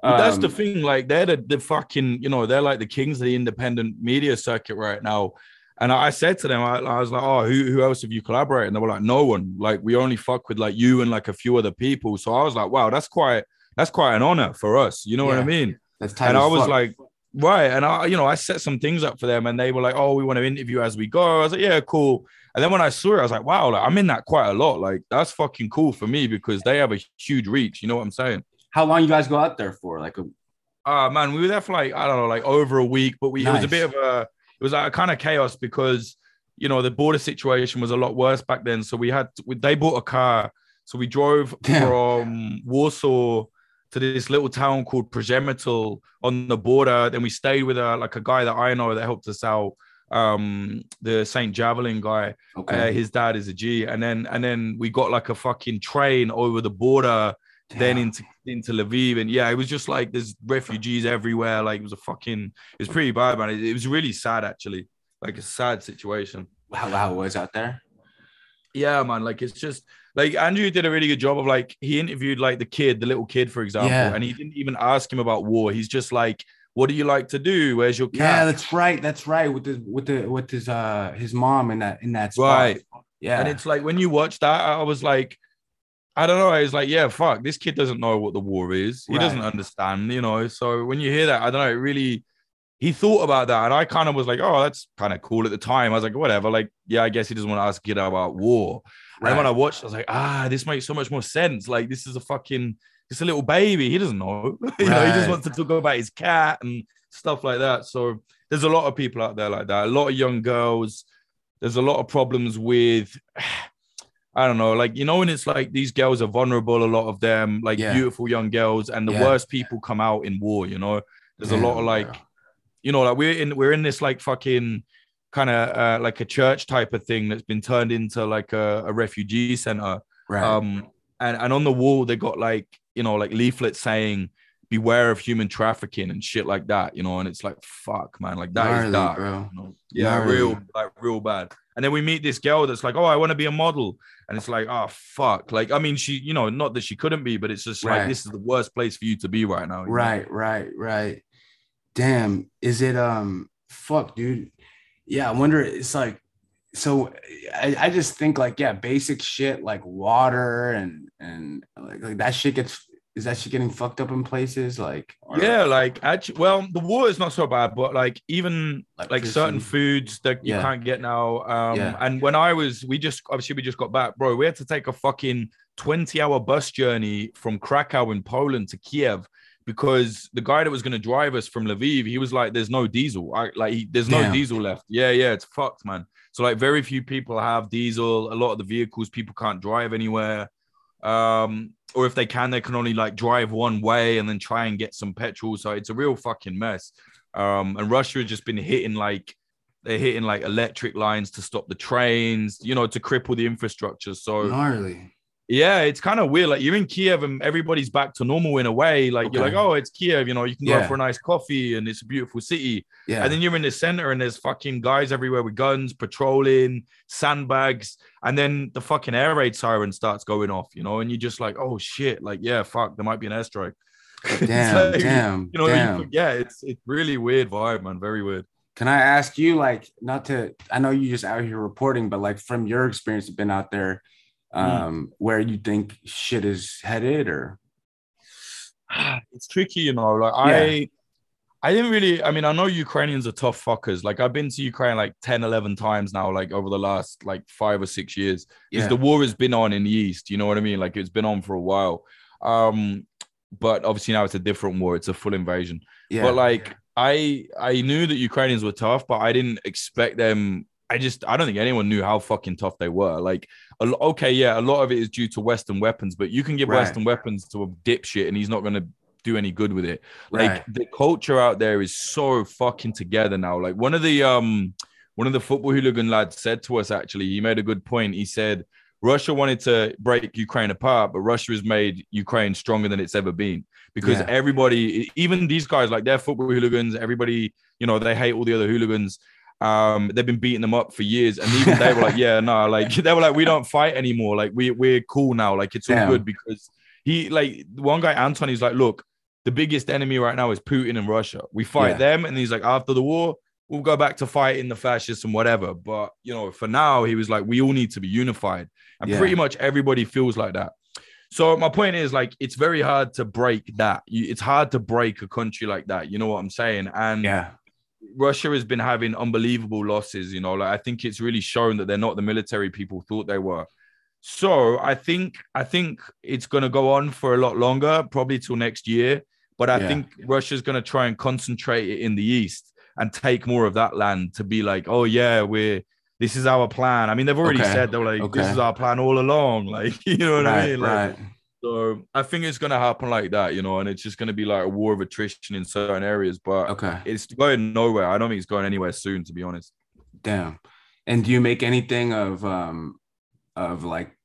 But that's the Um, thing. Like, they're the, the fucking, you know, they're like the kings of the independent media circuit right now. And I said to them, I, I was like, oh, who, who else have you collaborated? And they were like, no one. Like, we only fuck with like you and like a few other people. So I was like, wow, that's quite, that's quite an honor for us. You know what I mean? That's tight. and I was fuck. like, right. And I, you know, I set some things up for them and they were like, oh, we want to interview as we go. I was like, yeah, cool. And then when I saw it, I was like, wow, like, I'm in that quite a lot. Like, that's fucking cool for me because they have a huge reach. You know what I'm saying? "How long you guys go out there for?" Like, a, Uh man, we were there for like I don't know, like over a week, but we it was a bit of a it was like a kind of chaos because you know the border situation was a lot worse back then. So we had we, they bought a car, so we drove Damn. from Warsaw to this little town called Przemyśl on the border. Then we stayed with a like a guy that I know that helped us out, um, the Saint Javelin guy. okay. Uh, his dad is a G, and then and then we got like a fucking train over the border then into into Lviv, and yeah, it was just like there's refugees everywhere. Like it was a fucking, it was pretty bad, man. It, it was really sad, actually, like a sad situation. how, how it was out there. Yeah, man. Like it's just like Andrew did a really good job of like he interviewed like the kid, the little kid, for example, Yeah. and he didn't even ask him about war. He's just like, "What do you like to do? Where's your Yeah, cat?" that's right. That's right. With the with the with his uh his mom in that in that spot. Right. Yeah. And it's like when you watch that, I was like, I don't know. I was like, yeah, fuck, this kid doesn't know what the war is. He Right. doesn't understand, you know. So when you hear that, I don't know, it really he thought about that. And I kind of was like, oh, that's kind of cool at the time. I was like, whatever. Like, yeah, I guess he doesn't want to ask a kid about war. And when I watched, I was like, ah, this makes so much more sense. Like, this is a fucking, it's a little baby. He doesn't know. you know, he just wants to talk about his cat and stuff like that. So there's a lot of people out there like that. A lot of young girls. There's a lot of problems with, I don't know, like you know, when it's like these girls are vulnerable. A lot of them, like Yeah. beautiful young girls, and the Yeah. worst people come out in war. You know, there's a lot of like, you know, like we're in we're in this like fucking kind of uh, like a church type of thing that's been turned into like a, a refugee center. right. Um, and and on the wall they got like you know like leaflets saying beware of human trafficking and shit like that. You know, and it's like fuck, man, like that is Gnarly, dark. bro. you know? Yeah, Gnarly. real like real bad. And then we meet this girl that's like, oh, I want to be a model. And it's like, oh fuck. Like, I mean, she, you know, not that she couldn't be, but it's just Right. like this is the worst place for you to be right now. you know? Right, right, right. Damn, is it um fuck, dude? Yeah, I wonder it's like so I, I just think like yeah, basic shit like water and and like, like that shit gets is that shit getting fucked up in places like or, Yeah, like actually, well, the war is not so bad, but like even like, certain foods that you Yeah. can't get now. Um, Yeah. and when I was, we just obviously we just got back, bro. We had to take a fucking 20 hour bus journey from Krakow in Poland to Kiev because the guy that was going to drive us from Lviv, he was like, "There's no diesel. I, like, he, there's no Damn. diesel left." Yeah, yeah, it's fucked, man. So like, very few people have diesel. A lot of the vehicles people can't drive anywhere. Um, or if they can, they can only like drive one way and then try and get some petrol. So it's a real fucking mess. Um, and Russia has just been hitting like they're hitting like electric lines to stop the trains, you know, to cripple the infrastructure. So gnarly. Yeah, it's kind of weird. Like you're in Kiev and everybody's back to normal in a way. Like you're like, oh, it's Kiev, you know, you can Yeah. go for a nice coffee and it's a beautiful city. Yeah. And then you're in the center and there's fucking guys everywhere with guns, patrolling, sandbags, and then the fucking air raid siren starts going off, you know, and you're just like, oh shit, like yeah, fuck, there might be an airstrike. Damn, like, damn, You know, damn. you, yeah, it's it's really weird vibe, man. Very weird. Can I ask you, like, not to, I know you just out here reporting, but like from your experience of been out there, Mm. um, where you think shit is headed or it's tricky, you know. Like I I didn't really I mean, I know Ukrainians are tough fuckers. Like I've been to Ukraine like 10, 11 times now, like over the last like five or six years. Because yeah, the war has been on in the east, you know what I mean? Like it's been on for a while. Um, but obviously now it's a different war, it's a full invasion. yeah, But like I I knew that Ukrainians were tough, but I didn't expect them. I just I don't think anyone knew how fucking tough they were. Like, okay, yeah, a lot of it is due to Western weapons, but you can give Right. Western weapons to a dipshit and he's not gonna do any good with it. Like Right. the culture out there is so fucking together now. Like one of the um one of the football hooligan lads said to us actually, he made a good point. He said Russia wanted to break Ukraine apart, but Russia has made Ukraine stronger than it's ever been because Yeah. everybody, even these guys, like they're football hooligans, everybody, you know, they hate all the other hooligans. Um, they've been beating them up for years, and even they were like, "Yeah, no, like they were like, we don't fight anymore. Like we we're cool now. Like it's all good because he like one guy Anton, he's like, look, the biggest enemy right now is Putin and Russia. We fight Yeah. them, and he's like, after the war, we'll go back to fighting the fascists and whatever. But you know, for now, he was like, we all need to be unified, and Yeah. pretty much everybody feels like that. So my point is, like, it's very hard to break that. You, it's hard to break a country like that. You know what I'm saying? And yeah, Russia has been having unbelievable losses. You know, like I think it's really shown that they're not the military people thought they were. So I think I think it's going to go on for a lot longer, probably till next year. But I Yeah. think Russia's going to try and concentrate it in the east and take more of that land to be like, oh yeah, we're this is our plan. I mean, they've already Okay. said they're like, this is our plan all along. Like, you know what I mean? Like, right. So I think it's going to happen like that, you know, and it's just going to be like a war of attrition in certain areas. But Okay, it's going nowhere. I don't think it's going anywhere soon, to be honest. damn. And do you make anything of um of like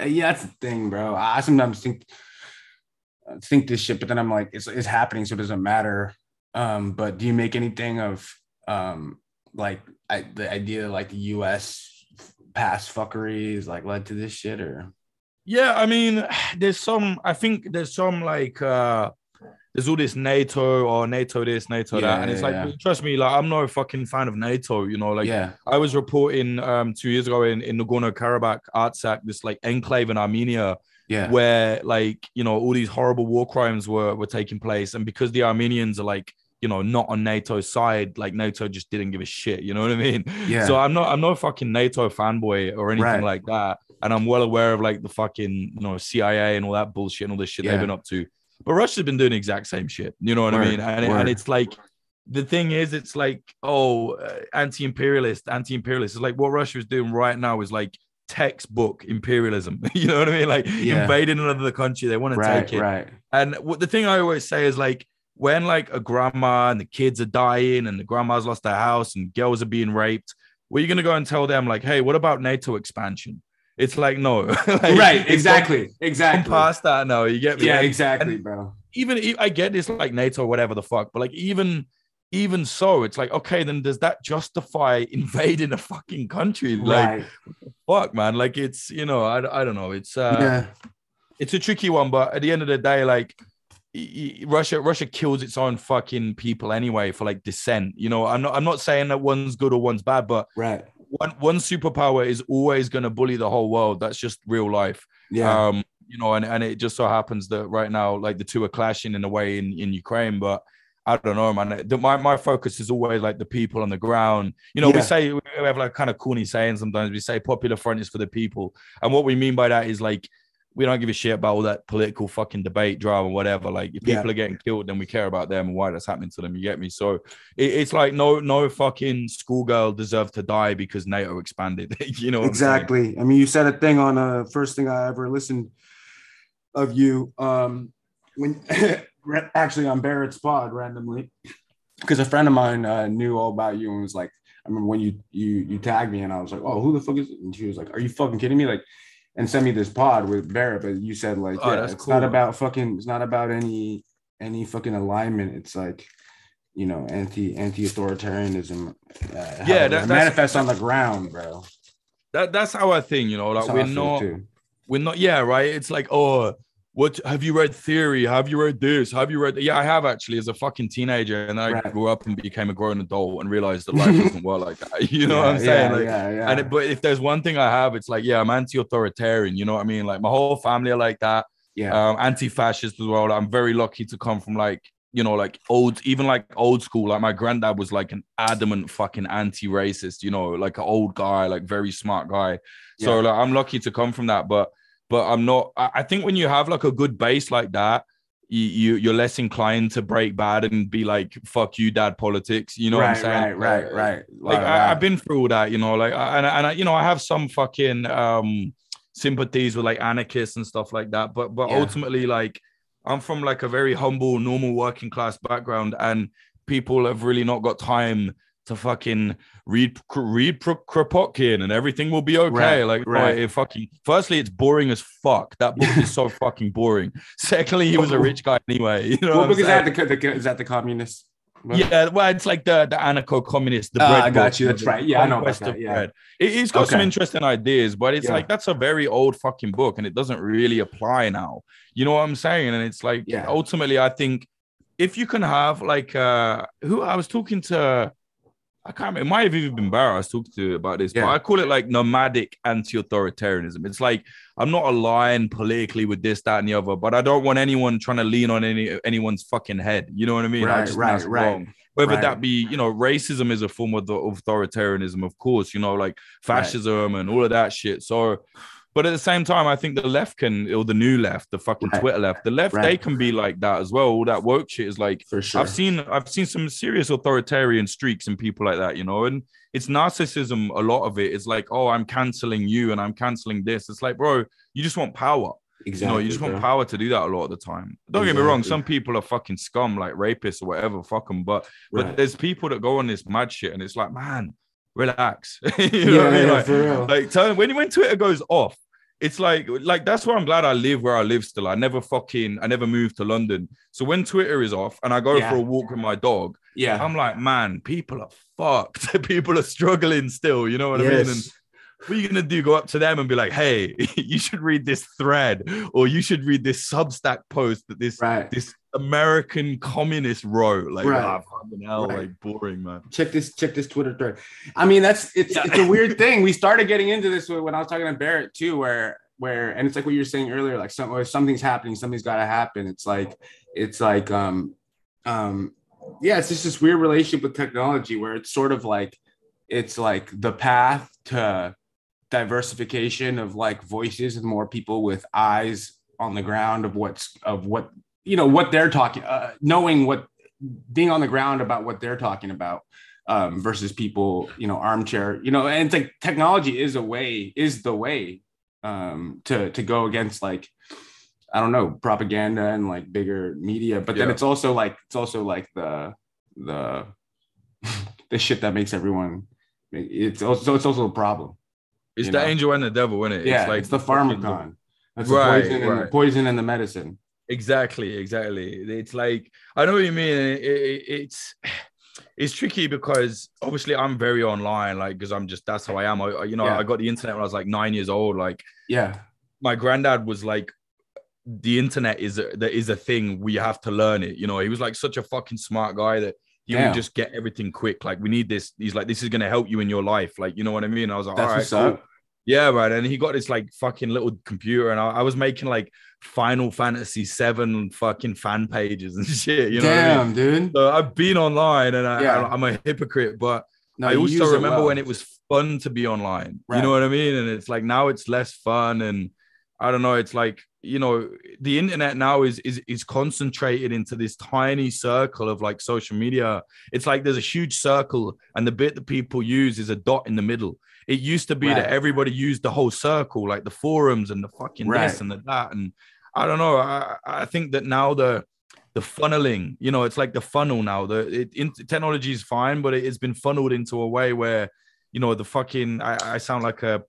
uh, yeah, that's the thing, bro. I sometimes think think this shit, but then I'm like, it's it's happening, so it doesn't matter. Um, but do you make anything of um like I, the idea like the U.S. past fuckery is like led to this shit or Yeah, I mean, there's some. I think there's some like uh there's all this NATO or NATO this, NATO Yeah, that, and it's yeah, like yeah. trust me, like I'm not a fucking fan of NATO. You know, like yeah, I was reporting um two years ago in in Nagorno Karabakh, Artsakh, this like enclave in Armenia yeah, where like you know all these horrible war crimes were were taking place and because the armenians are like you know not on nato's side like nato just didn't give a shit you know what i mean yeah. so i'm not i'm not a fucking nato fanboy or anything Right. like that and i'm well aware of like the fucking you know cia and all that bullshit and all this shit Yeah. they've been up to. But russia's been doing the exact same shit. You know what i mean? And, it- and it's like the thing is it's like oh uh, anti-imperialist anti-imperialist. It's like what russia is doing right now is like textbook imperialism. You know what i mean? Like Yeah. invading another country. They want to take it. right. and what the thing I always say is like when like a grandma and the kids are dying and the grandma's lost their house and girls are being raped, were you gonna go and tell them? Like, hey, what about NATO expansion? It's like no, Like, right, exactly, exactly. past that now. You get me? Yeah, And exactly, bro. even I get this like NATO, whatever the fuck, but like even even so, it's like okay, then does that justify invading a fucking country? Like right. fuck, man. Like it's you know I, I don't know. It's uh yeah. it's a tricky one, but at the end of the day, like Russia, Russia kills its own fucking people anyway for like dissent. You know, I'm not, I'm not saying that one's good or one's bad, but Right. One, one superpower is always going to bully the whole world. That's just real life. Yeah. Um, you know, and, and it just so happens that right now, like the two are clashing in a way in, in Ukraine, but I don't know, man. My, my focus is always like the people on the ground. You know, Yeah. we say we have like kind of corny saying sometimes. We say popular front is for the people, and what we mean by that is like we don't give a shit about all that political fucking debate, drama, whatever. Like if Yeah. people are getting killed, then we care about them and why that's happening to them. You get me? So it, it's like no no fucking schoolgirl deserved to die because NATO expanded. you know what I'm saying? exactly. I mean, you said a thing on uh first thing I ever listened of you. Um, when actually on Barrett's pod randomly, because a friend of mine uh, knew all about you and was like, I remember when you you you tagged me and I was like, oh, who the fuck is? It? And she was like, are you fucking kidding me? Like, and send me this pod with Barrett, but you said like, Oh, yeah, it's cool, not man. about fucking, it's not about any any fucking alignment. It's like. You know, anti anti authoritarianism. Uh, Yeah, that- that's- manifests on the ground, bro. That that's our thing, you know. Like That's we're not we're not yeah right it's like oh what have you read theory? Have you read this? Have you read yeah i have actually as a fucking teenager and i Right. grew up and became a grown adult and realized that life doesn't work like that you know what i'm saying? yeah, like yeah, yeah. and it, but if there's one thing i have it's like yeah i'm anti-authoritarian you know what i mean? Like my whole family are like that. Yeah, um anti-fascist as well. I'm very lucky to come from like you know like old even like old school. Like my granddad was like an adamant fucking anti-racist you know like an old guy like very smart guy. So Yeah. like i'm lucky to come from that but but i'm not i, think when you have like a good base like that you, you you're less inclined to break bad and be like fuck you dad politics you know right, what i'm saying right, right, right. like Wow, I. I've been through all that, you know, like and I- and I, you know I have some fucking um sympathies with like anarchists and stuff like that, but but Yeah. ultimately like I'm from like a very humble, normal working class background, and people have really not got time to fucking read read Kropotkin and everything will be okay. Right, like right. it fucking firstly, it's boring as fuck. That book is so fucking boring. Secondly, he was a rich guy anyway. You know What what book is that? The, the, is that the communist? book? Yeah, well, it's like the the anarcho-communist. The Ah, bread I got book, you. That's right. Yeah, I know about that, yeah. bread. It, has got some interesting ideas, but it's Yeah. like that's a very old fucking book, and it doesn't really apply now. You know what I'm saying? And it's like Yeah. ultimately, I think if you can have like uh who I was talking to. I can't remember. It might have even been Barra I was talking to about this, but Yeah. I call it like nomadic anti-authoritarianism. It's like I'm not aligned politically with this, that, and the other, but I don't want anyone trying to lean on any anyone's fucking head. You know what I mean? I Right, just right, right. wrong whether Right. that be you know racism is a form of the authoritarianism of course you know like fascism and all of that shit so but at the same time i think the left can or the new left the fucking Right. twitter left the left Right. they can be like that as well all that woke shit is like For sure. i've seen i've seen some serious authoritarian streaks in people like that you know and it's narcissism a lot of it. is like oh i'm canceling you and i'm canceling this it's like bro you just want power exactly. you know, you just want power to do that a lot of the time. Don't get me wrong, some people are fucking scum, like rapists or whatever, fuck them. But but there's people that go on this mad shit, and it's like, man, relax. you Yeah, know what I mean? yeah, Like, for real. like tell when when Twitter goes off, it's like like that's why I'm glad I live where I live still. I never fucking I never moved to London. So when Twitter is off and I go Yeah. for a walk with my dog, yeah. I'm like, man, people are fucked. people are struggling still. You know what I mean? And Yes. what are you gonna do? Go up to them and be like, "Hey, you should read this thread, or you should read this Substack post that this right. this American communist wrote." Like, Right. ah, fucking hell, Right. like boring, man. check this check this Twitter thread. I mean, that's it's Yeah. it's a weird thing. We started getting into this when I was talking to Barrett too, where where and it's like what you were saying earlier, like some, something's happening, something's got to happen. It's like it's like um um yeah, it's just this weird relationship with technology where it's sort of like it's like the path to diversification of like voices and more people with eyes on the ground of what's of what you know what they're talking uh, knowing what being on the ground about what they're talking about um, versus people, you know, armchair, you know, and it's like technology is a way, is the way um, to to go against like, I don't know, propaganda and like bigger media. But then Yeah. it's also like it's also like the the the shit that makes everyone. It's also it's also a problem. It's the know? angel and the devil, isn't it? yeah, it's like it's the pharmakon. That's Right, the poison and right. poison and the medicine. Exactly, exactly. It's like I know what you mean. It, it, it's it's tricky because obviously I'm very online, like because I'm just that's how I am. I, you know, Yeah. I got the internet when I was like nine years old. Like Yeah, my granddad was like, the internet is a, that is a thing. We have to learn it. You know, he was like such a fucking smart guy that he would just get everything quick. Like we need this. He's like, this is gonna help you in your life. Like you know what I mean. I was like, that's all right, cool. up. Yeah, right. And he got this like fucking little computer, and I, I was making like Final Fantasy Seven fucking fan pages and shit. You know what I mean? Damn, dude. So I've been online, and I, Yeah. I, am a hypocrite, but No, I also remember well. when it was fun to be online. Right. You know what I mean? And it's like now it's less fun, and I don't know. It's like you know the internet now is is is concentrated into this tiny circle of like social media. It's like there's a huge circle, and the bit that people use is a dot in the middle. It used to be Right. that everybody used the whole circle, like the forums and the fucking Right. this and the that. And I don't know. I, I think that now the the funneling, you know, it's like the funnel now. The it, in, technology is fine, but it, has been funneled into a way where, you know, the fucking I, I sound like a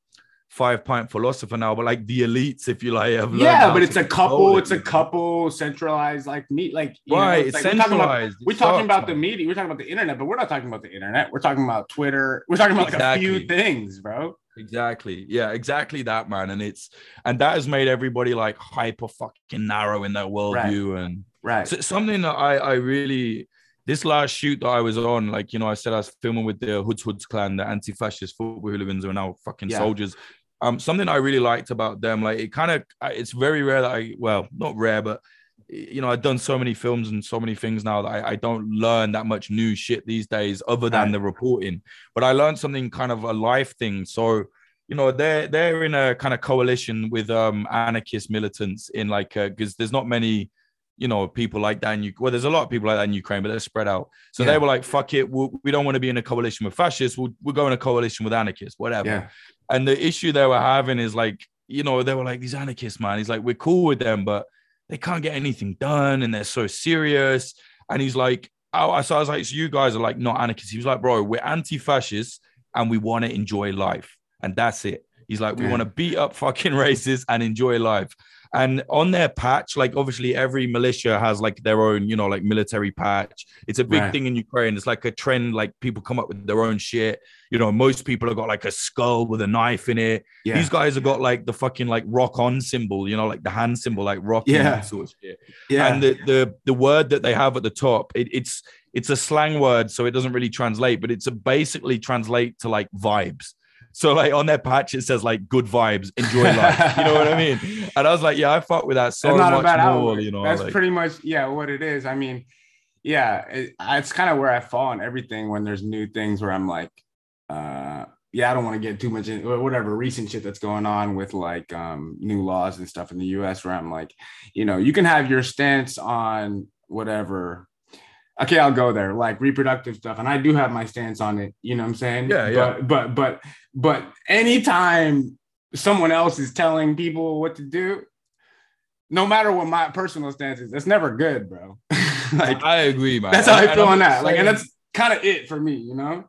five pint philosopher now, but like the elites, if you like, have yeah, but it's a couple. it, It's a you couple centralized like meet like you know, right. it's It's like we're talking about centralized. It we're talking about the media. We're talking about the internet, but we're not talking about the internet. We're talking about Twitter. We're talking about like a few things, bro. Exactly. Yeah, exactly that, man. And it's and that has made everybody like hyper fucking narrow in their worldview. And Right. so, something that I I really this last shoot that I was on, like you know, I said I was filming with the Hoods Hoods Klan, the anti-fascist football hooligans who are now fucking Yeah. soldiers. Um, something I really liked about them, like it kind of, it's very rare that I, well, not rare, but you know, I've done so many films and so many things now that I, I don't learn that much new shit these days, other than Right. the reporting. But I learned something kind of a life thing. So you know they're they're in a kind of coalition with um anarchist militants in like because there's not many you know people like that in well there's a lot of people like that in ukraine but they're spread out so Yeah. they were like fuck it we'll, we don't want to be in a coalition with fascists we'll, we'll go in a coalition with anarchists whatever Yeah. And the issue they were having is like you know they were like these anarchists man he's like we're cool with them but they can't get anything done and they're so serious and he's like oh, so I was like so you guys are like not anarchists he was like bro we're anti-fascists and we want to enjoy life and that's it. He's like, we Yeah. want to beat up fucking racists and enjoy life. And on their patch, like obviously every militia has like their own, you know, like military patch. It's a big Right. thing in Ukraine. It's like a trend, like people come up with their own shit. You know, most people have got like a skull with a knife in it. Yeah. These guys have got like the fucking like rock on symbol, you know, like the hand symbol, like rock Yeah. sort of shit yeah. and the, the the word that they have at the top it, it's it's a slang word so it doesn't really translate but it's a basically translate to like vibes so like on their patch it says like good vibes enjoy life you know what i mean and i was like yeah i fuck with that so That's not a much more outlook. you know That's like, pretty much yeah what it is. I mean, yeah, it, it's kind of where I fall on everything when there's new things where I'm like, uh, yeah, I don't want to get too much in whatever recent shit that's going on with like um, new laws and stuff in the U.S. Where I'm like, you know, you can have your stance on whatever. Okay, I'll go there, like reproductive stuff, and I do have my stance on it. You know what I'm saying? Yeah, yeah. But but but but anytime someone else is telling people what to do, no matter what my personal stance is, that's never good, bro. like i agree man that's how I feel on that. Like, and that's kind of it for me, you know?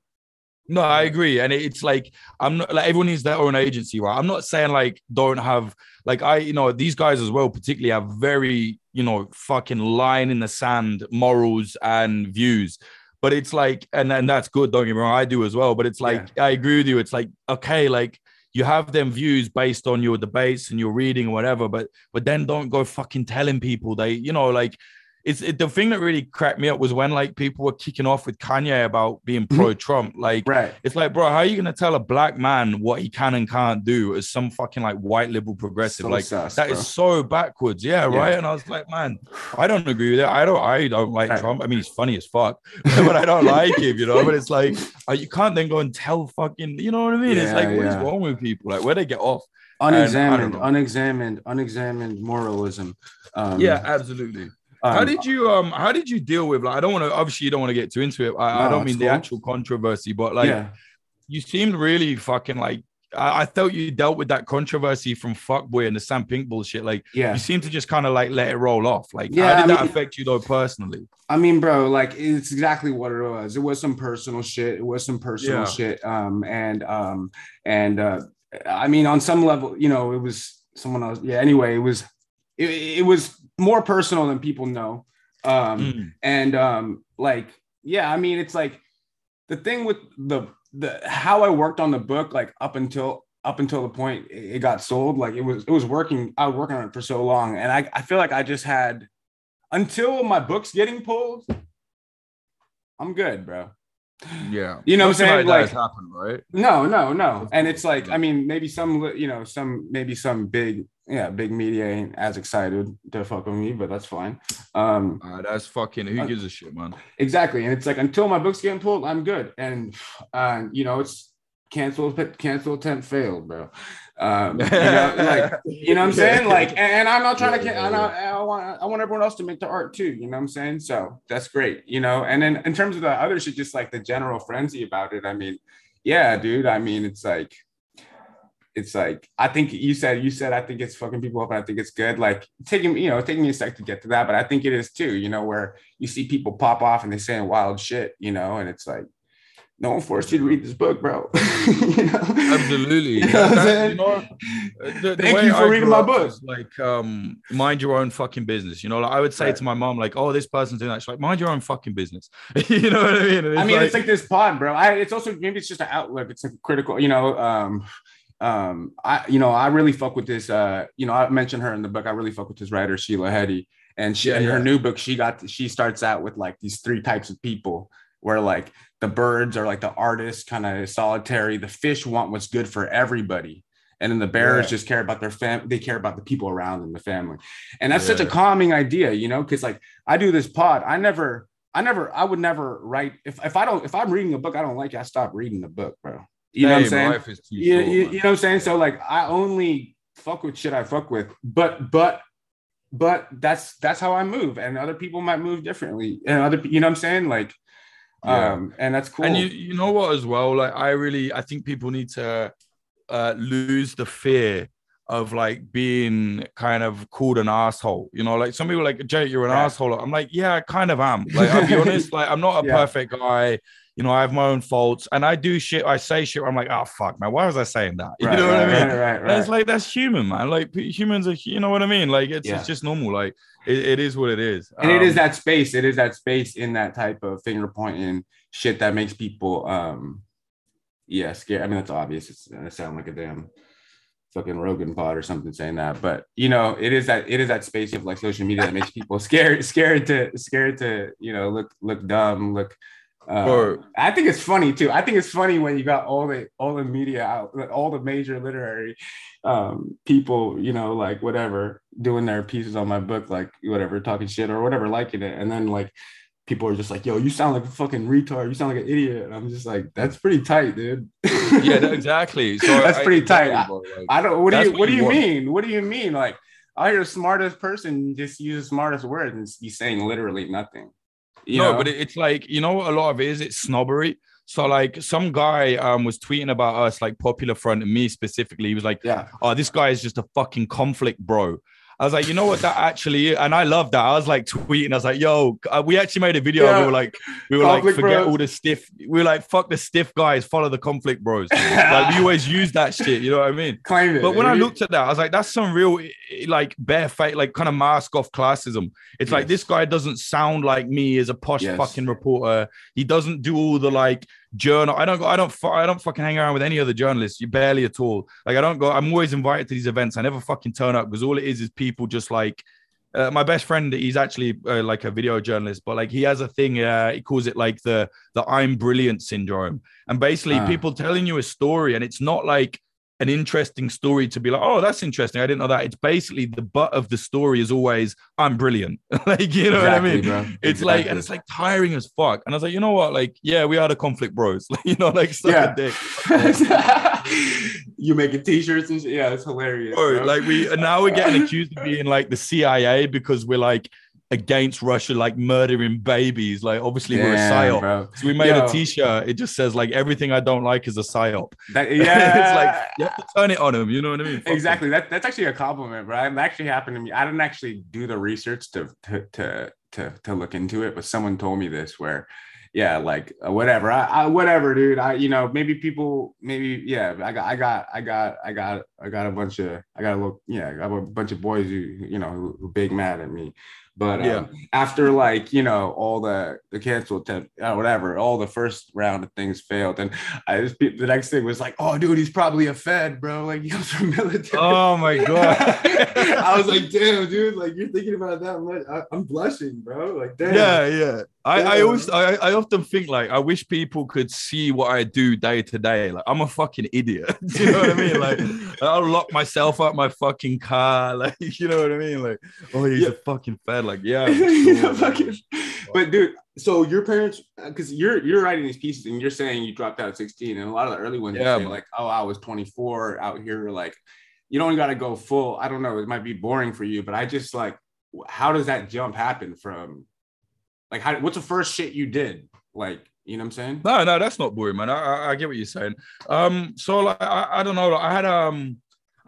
No, I agree, and it's like I'm not like everyone needs their own agency, right? I'm not saying like don't have like I, you know, these guys as well, particularly have very, you know, fucking line in the sand morals and views. But it's like, and and that's good. Don't get me wrong, I do as well. But it's like I agree with you. It's like okay, like you have them views based on your debates and your reading or whatever, but but then don't go fucking telling people they, you know, like it's it, the thing that really cracked me up was when like people were kicking off with Kanye about being Mm-hmm. pro Trump. Like, Right. it's like, bro, how are you gonna tell a black man what he can and can't do as some fucking like white liberal progressive? So like sus, that is bro. so backwards. Yeah, Yeah. right. And I was like, man, I don't agree with it. I don't. I don't like Right. Trump. I mean, he's funny as fuck, but I don't like him. You know. But it's like uh, you can't then go and tell fucking. You know what I mean? it's like what is yeah. wrong with people? Like where they get off. Unexamined, know. unexamined, unexamined moralism. Um, yeah, absolutely. How um, did you um? How did you deal with like? I don't want to. Obviously, you don't want to get too into it. I, I don't mean the actual controversy, but like yeah, you seemed really fucking like. I, I felt you dealt with that controversy from Fuckboy and the Sam Pink bullshit. Like yeah. you seem to just kind of like let it roll off. Like, Yeah, how did I that mean- affect you though personally? I mean, bro, like it's exactly what it was. It was some personal shit. It was some personal Yeah. shit. Um, and um, and uh, I mean, on some level, you know, it was someone else. Yeah. Anyway, it was it, it was more personal than people know. Um, Mm. and um, like, yeah, I mean, it's like the thing with the the how I worked on the book, like up until up until the point it got sold, like it was it was working. I was working on it for so long, and I I feel like I just had until my book's getting pulled, I'm good, bro. Yeah, You know what I'm saying? Like, Like- happened, right? No, no, no. And it's like, I mean, maybe some, you know, some maybe some big, yeah, big media ain't as excited to fuck with me, but that's fine. Um, Ah, that's fucking. Who Uh, gives a shit, man? exactly. And it's like until my book's getting pulled, I'm good. And uh, you know, it's cancel, cancel attempt failed, bro. Um, you know, like you know what I'm saying? Like, and, and I'm not trying to, I, I want, I want everyone else to make the art too. You know what I'm saying? So that's great, you know. And then in terms of the other shit, just like the general frenzy about it. I mean, yeah, dude. I mean, it's like, it's like I think you said, you said I think it's fucking people up, and I think it's good. Like taking, you know, taking me a sec to get to that, but I think it is too. You know, where you see people pop off and they saying wild shit, you know, and it's like. No one forced you to read this book, bro. you know? Absolutely. You know That- you know, the, the Thank you for I reading my book. Like, um, mind your own fucking business. You know, like I would say Right. to my mom, like, "Oh, this person's doing that." She's like, "Mind your own fucking business." you know what I mean? I mean, like, it's like this pod, bro. I it's also maybe it's just an outlook. It's a critical, you know. Um, um, I you know I really fuck with this. Uh, you know, I mentioned her in the book. I really fuck with this writer Sheila Heti, and she Yeah, in her new book she got she starts out with like these three types of people where like the birds are like the artists, kind of solitary. The fish want what's good for everybody. And then the bears Yeah. just care about their fam. They care about the people around them, the family, and that's such a calming idea, you know. Because like I do this pod, I never, I never, I would never write if if I don't if I'm reading a book I don't like, it, I stop reading the book, bro. You know what I'm saying? Life is too You, short, you, you know what I'm saying? So like I only fuck with shit I fuck with, but but but that's that's how I move, and other people might move differently, and other you know what I'm saying? Like, Yeah. um, and that's cool. And you, you know what, as well, like I really, I think people need to uh, lose the fear of like being kind of called an asshole. You know, like some people are like Jay, you're an Right. asshole. I'm like, yeah, I kind of am. Like, I'll be honest, like I'm not a Yeah. perfect guy. You know, I have my own faults, and I do shit. I say shit. where I'm like, oh fuck, man, why was I saying that? You Right, know what right, I mean? Right, right, it's like that's human, man. Like humans are, you know what I mean? Like it's, Yeah. it's just normal. Like it, it is what it is. and it is Um, that space. It is that space in that type of finger pointing shit that makes people, um, yeah, scared. I mean, that's obvious. It's gonna sound like a damn fucking Rogan pod or something saying that, but you know, it is that it is that space of like social media that makes people scared, scared to, scared to, you know, look, look dumb, look. Uh, I think it's funny too. I think it's funny when you got all the all the media out, all the major literary um, people, you know, like whatever, doing their pieces on my book, like whatever, talking shit or whatever, liking it, and then like people are just like, "Yo, you sound like a fucking retard. You sound like an idiot." And I'm just like, "That's pretty tight, dude." yeah, that- exactly. So That's I- pretty tight. like- I don't. What do you what do you want. mean? What do you mean? Like, I hear the smartest person just use the smartest words and be saying literally nothing. You no, know? but it's like you know what a lot of it is. It's snobbery. So like some guy um was tweeting about us, like Popular Front and me specifically. He was like, yeah, "Oh, this guy is just a fucking conflict, bro." I was like, you know what that actually, and I love that. I was like tweeting. I was like, yo, uh, we actually made a video. Yeah. We were like, we were Conflict like, forget bros. all the stiff. We were like, fuck the stiff guys, follow the conflict bros. like we always use that shit. You know what I mean? claim it. But when I looked at that, I was like, that's some real like, like barefaced, like kind of mask off classism. It's like this guy doesn't sound like me as a posh Yes. fucking reporter. He doesn't do all the like journal. I don't go. I don't. I don't fucking hang around with any other journalists. You barely at all. Like I don't go. I'm always invited to these events. I never fucking turn up because all it is is people just like. Uh, my best friend, he's actually uh, like a video journalist, but like he has a thing. Uh, he calls it like the the I'm brilliant syndrome, and basically Ah. people telling you a story, and it's not like an interesting story to be like, oh, that's interesting. I didn't know that. It's basically the butt of the story is always I'm brilliant. like you know what I mean? bro. It's like, and it's like tiring as fuck. And I was like, you know what? Like, yeah, we are the conflict bros. Like, you know, like, suck Yeah. a dick. you making t-shirts and shit. Yeah, it's hilarious. Bro, bro. like, we and now we're getting accused of being like the CIA because we're like against Russia, like murdering babies. Like, obviously, we're a Damn, psyop. bro. So we made Yo. a t-shirt. It just says like everything I don't like is a psyop. That, yeah, it's like you have to turn it on them. You know what I mean? Fuck exactly. That that's actually a compliment, bro. It actually happened to me. I didn't actually do the research to to to to, to look into it, but someone told me this where. Yeah, like uh, whatever, I, I whatever, dude. I, you know, maybe people, maybe, yeah. I got, I got, I got, I got, I got a bunch of, I got a little, yeah, I got a bunch of boys who, you know, who, who big mad at me. But um, after like you know all the the cancel attempt, uh, whatever, all the first round of things failed, and I just the next thing was like, oh, dude, he's probably a Fed, bro. Like he comes from military. Oh my god. I was like, damn, dude, like you're thinking about that much. I, I'm blushing, bro. Like, damn. Yeah, yeah. I, I always I, I often think like I wish people could see what I do day to day. Like I'm a fucking idiot. You know what I mean? Like I'll lock myself up my fucking car. Like you know what I mean? Like oh he's Yeah. a fucking fed. Like yeah. Fucking- but dude, so your parents, because you're you're writing these pieces and you're saying you dropped out at 16, and a lot of the early ones Yeah, say like, oh, I was 24 out here, like you don't got to go full. I don't know, it might be boring for you, but I just like, how does that jump happen from, like, how what's the first shit you did, like, you know what I'm saying? No, no, that's not boring, man. I, I, I get what you're saying. Um, so like I, I don't know. Like, I had um,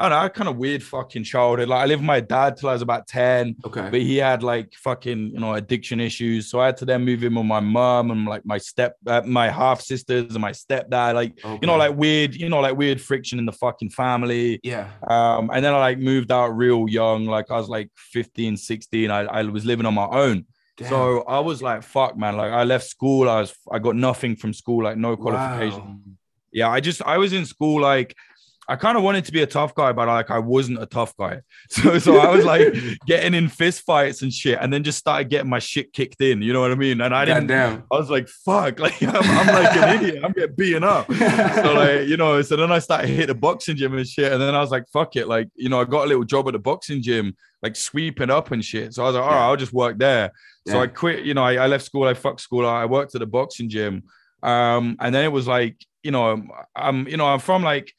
I don't know, I had kind of weird fucking childhood. Like I lived with my dad till I was about 10. Okay. but he had like fucking you know addiction issues so i had to then move in with my mom and like my step uh, my half sisters and my stepdad like you know like weird you know like weird friction in the fucking family yeah, um and then i like moved out real young like i was like 15 16 i, I was living on my own Damn. so i was like fuck man like i left school i was i got nothing from school like no qualification Wow. yeah i just i was in school like I kind of wanted to be a tough guy, but like I wasn't a tough guy. So so I was like getting in fist fights and shit, and then just started getting my shit kicked in. You know what I mean? And I didn't. Goddamn. I was like, fuck, like I'm, I'm like an idiot. I'm getting beaten up. So like you know, so then I started hit the boxing gym and shit, and then I was like, fuck it, like you know, I got a little job at the boxing gym, like sweeping up and shit. So I was like, all right, I'll just work there. So Yeah. I quit. You know, I, I left school. I fucked school. I worked at the boxing gym, um, and then it was like, you know, I'm, you know, I'm from like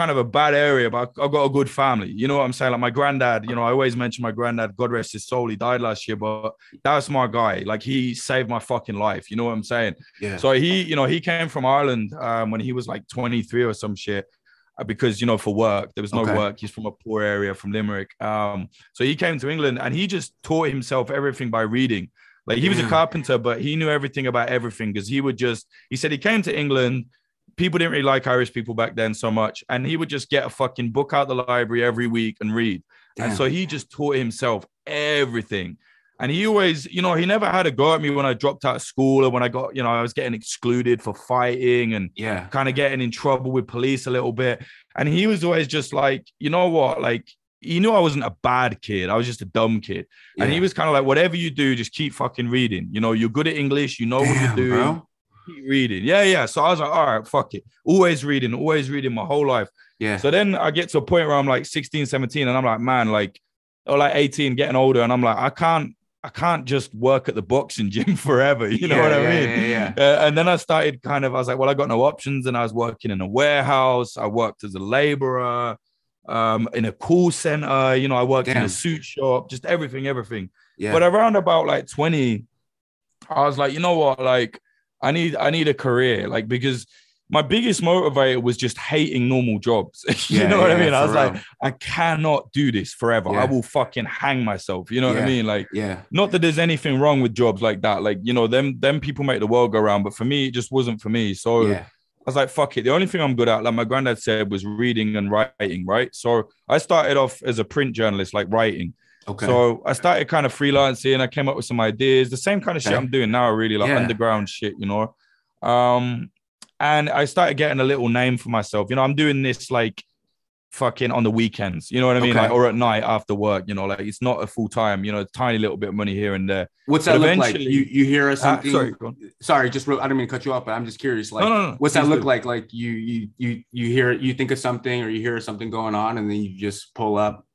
kind of a bad area, but I've got a good family. You know what I'm saying? Like my granddad, you know, I always mention my granddad, God rest his soul. He died last year, but that's my guy. Like he saved my fucking life. You know what I'm saying? yeah. So he, you know, he came from Ireland um, when he was like 23 or some shit. uh, Because you know, for work, there was no Okay. work. He's from a poor area, from Limerick. Um, so he came to England and he just taught himself everything by reading. Like he was a carpenter, but he knew everything about everything because he would just. He said he came to England. People didn't really like Irish people back then so much, and he would just get a fucking book out the library every week and read. And so he just taught himself everything. And he always, you know, he never had a go at me when I dropped out of school or when I got, you know, I was getting excluded for fighting and yeah. kind of getting in trouble with police a little bit. And he was always just like, you know what? Like, he knew I wasn't a bad kid. I was just a dumb kid. And he was kind of like, whatever you do, just keep fucking reading. You know, you're good at English. You know what Damn, you're doing. bro. Keep reading. Yeah, yeah. So I was like, all right, fuck it. Always reading, always reading my whole life. Yeah. So then I get to a point where I'm like 16, 17, and I'm like, man, like, or like 18, getting older, and I'm like, I can't, I can't just work at the boxing gym forever. You know Yeah, what I yeah, mean? Yeah. yeah. Uh, and then I started kind of, I was like, well, I got no options, and I was working in a warehouse. I worked as a laborer, um, in a call center. You know, I worked in a suit shop, just everything, everything. Yeah. But around about like 20, I was like, you know what? Like, I need I need a career. Like, because my biggest motivator was just hating normal jobs. you Yeah, know what I mean? I was like. I cannot do this forever. Yeah. I will fucking hang myself. You know what I mean? Like, yeah. not that there's anything wrong with jobs like that. Like, you know, them them people make the world go round, but for me, it just wasn't for me. So Yeah. I was like, fuck it. The only thing I'm good at, like my granddad said, was reading and writing, right? So I started off as a print journalist, like writing. Okay. So I started kind of freelancing. I came up with some ideas, the same kind of shit I'm doing now, really like Yeah. underground shit, you know. Um, and I started getting a little name for myself. You know, I'm doing this like fucking on the weekends. You know what I mean? Okay. Like, or at night after work. You know, like it's not a full time. You know, a tiny little bit of money here and there. What's that look like? eventually- You you hear Ah, something? sorry, sorry, just I don't mean to cut you off, but I'm just curious. Like, no, no, no. what's that look do. like? Like you you you you hear you think of something or you hear something going on, and then you just pull up,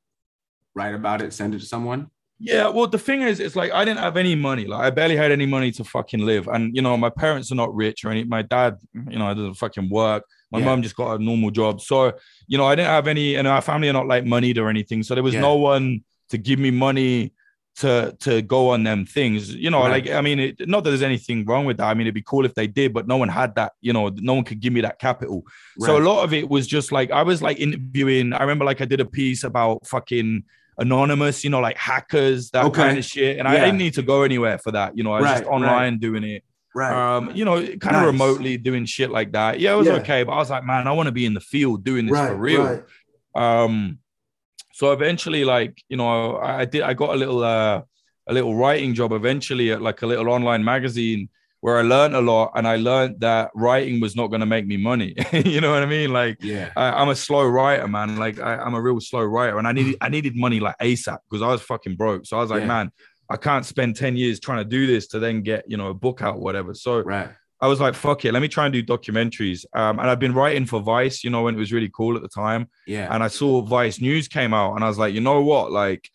write about it, send it to someone. Yeah, well, the thing is, it's like I didn't have any money. Like I barely had any money to fucking live. And you know, my parents are not rich or any. My dad, you know, doesn't fucking work. My Yeah. mom just got a normal job. So, you know, I didn't have any, and our family are not like moneyed or anything. So there was Yeah. no one to give me money to to go on them things. You know, Right. like I mean, it, not that there's anything wrong with that. I mean, it'd be cool if they did, but no one had that. You know, no one could give me that capital. So a lot of it was just like I was like interviewing. I remember like I did a piece about fucking anonymous, you know, like hackers, that Okay. kind of shit. And I didn't need to go anywhere for that. You know, I was just Right, right. online doing it. right. Um, you know, kind of remotely doing shit like that. Yeah, it was Yeah. okay, but I was like, man, I want to be in the field doing this for real. Um, so eventually, like, you know, I, I did I got a little uh a little writing job eventually at like a little online magazine where I learned a lot and I learned that writing was not going to make me money. you know what I mean? Like Yeah. I, I'm a slow writer, man. Like I, I'm a real slow writer, and I needed I needed money like ASAP because I was fucking broke. So I was like, Yeah. man, I can't spend ten years trying to do this to then get you know a book out, whatever. So Right. I was like, fuck it, let me try and do documentaries. Um, and I've been writing for Vice, you know, when it was really cool at the time. Yeah. And I saw Vice News came out, and I was like, you know what, like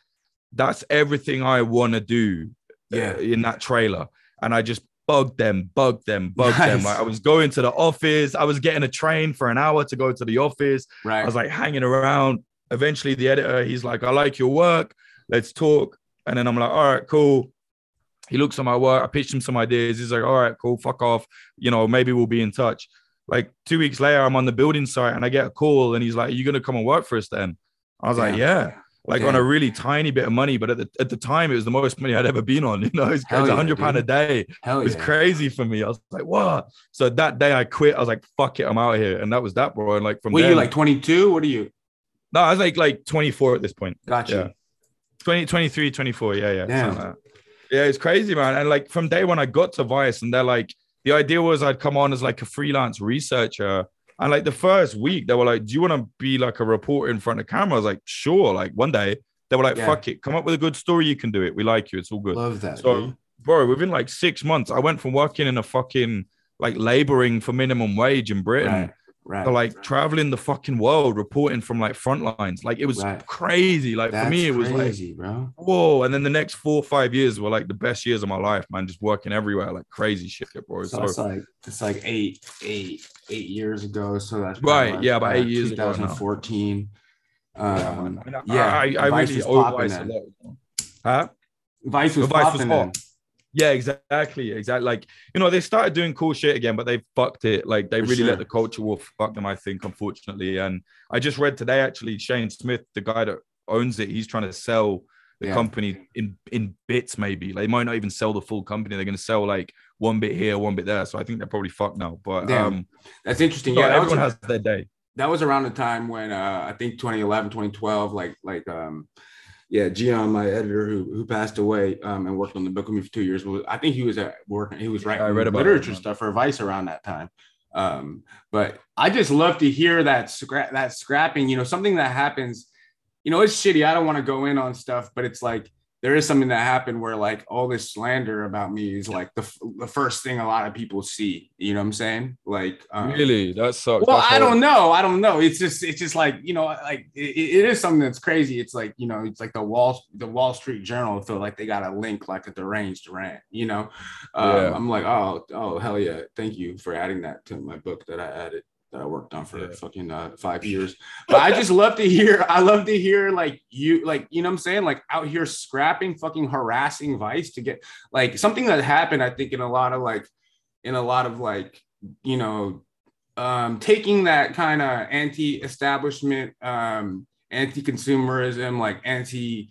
that's everything I want to do. uh, Yeah. in that trailer, and I just bugged them, bugged them, bugged them. Like I was going to the office, I was getting a train for an hour to go to the office. Right. I was like hanging around. Eventually, the editor, he's like, I like your work. Let's talk. And then I'm like, all right, cool. He looks at my work. I pitched him some ideas. He's like, all right, cool, fuck off. You know, maybe we'll be in touch. Like two weeks later, I'm on the building site and I get a call and he's like, Are you gonna come and work for us then? I was like, Yeah. Like on a really tiny bit of money, but at the at the time it was the most money I'd ever been on. You know, it's yeah, hundred pound a day. Hell It was yeah. crazy for me. I was like, what? So that day I quit. I was like, fuck it, I'm out of here. And that was that, bro. And like from What are there, you like 22? What are you? no, I was like like 24 at this point. Gotcha. Yeah. 20, 23, 24. Yeah, yeah. Like. Yeah, it's crazy, man. And like from day when I got to Vice, and they're like, the idea was I'd come on as like a freelance researcher. And like the first week, they were like, Do you want to be like a reporter in front of camera? I was like, Sure. Like one day, they were like, Yeah. Fuck it, come up with a good story. You can do it. We like you. It's all good. Love that. So, dude. bro, within like six months, I went from working in a fucking like laboring for minimum wage in Britain Right. Right. to like traveling the fucking world, reporting from like front lines. Like it was Right. crazy. Like That's for me, it was like, bro. whoa. And then the next four or five years were like the best years of my life, man. Just working everywhere, like crazy shit, bro. So So, it's like it's like eight, eight, eight years ago. So that's Right, probably yeah, about eight years 2014. yeah, Um, man. I, yeah, I, I Vice really was owe popping Vice. Huh? Vice was Vice was popping hot. Yeah, exactly, exactly. Like you know, they started doing cool shit again, but they fucked it. Like they For really sure. let the culture war fuck them. I think, unfortunately. And I just read today actually, Shane Smith, the guy that owns it, he's trying to sell the Yeah. company in in bits. Maybe they might not even sell the full company. They're going to sell like one bit here, one bit there. So I think they're probably fucked now. But Damn. um, That's interesting. yeah, Yeah, that was, everyone has their day. that was around the time when uh, I think 2011, 2012, like like um yeah, Gian, my editor who who passed away um, and worked on the book with me for two years. I think he was at working. He was writing I read about literature it, stuff for Vice around that time. Um, but I just love to hear that scrap that scrapping. You know, something that happens. You know, it's shitty. I don't want to go in on stuff, but it's like there is something that happened where like all this slander about me is like the, f- the first thing a lot of people see. You know what I'm saying? Like um, really, that sucks. well, That's I don't know. I don't know. It's just, it's just like you know, like it, it is something that's crazy. It's like you know, it's like the Wall, the Wall Street Journal feel like they got a link like a deranged Durant. You know, um, Yeah. I'm like, oh, oh, hell yeah, thank you for adding that to my book that I added that I worked on for Yeah. fucking uh, five years. But I just love to hear. I love to hear like you, like you know, what I'm saying, like out here scrapping, fucking harassing Vice to get like something that happened. I think in a lot of like, in a lot of like, you know, um, taking that kind of anti-establishment, um, anti-consumerism, like anti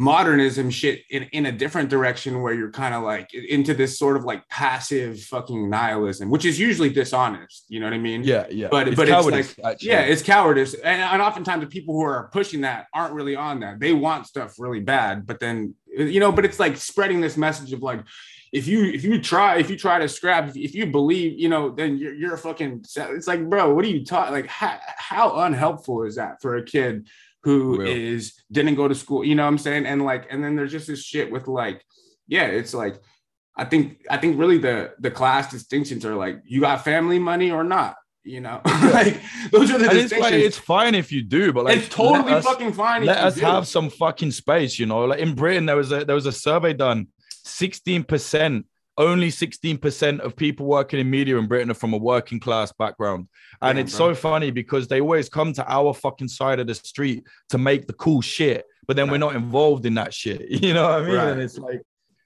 modernism shit in, in a different direction where you're kind of like into this sort of like passive fucking nihilism, which is usually dishonest. You know what I mean? Yeah, yeah. But- it's but it's cowardice, like- actually. Yeah, it's cowardice. And, and oftentimes the people who are pushing that aren't really on that. They want stuff really bad, but then uh, you know, but it's like spreading this message of like, if you if you try if you try to scrap if, if you believe you know then you're, you're a fucking it's like bro what are you talking like how, how unhelpful is that for a kid who Real. is didn't go to school you know what i'm saying and like and then there's just this shit with like yeah it's like i think i think really the the class distinctions are like you got family money or not you know like those are the distinctions. It's, like, it's fine if you do but like it's totally us, fucking fine let us do. have some fucking space you know like in britain there was a there was a survey done 16% only 16% of people working in media in Britain are from a working class background. And yeah, it's bro. so funny because they always come to our fucking side of the street to make the cool shit, but then right. we're not involved in that shit. You know what I mean? Right. And it's like,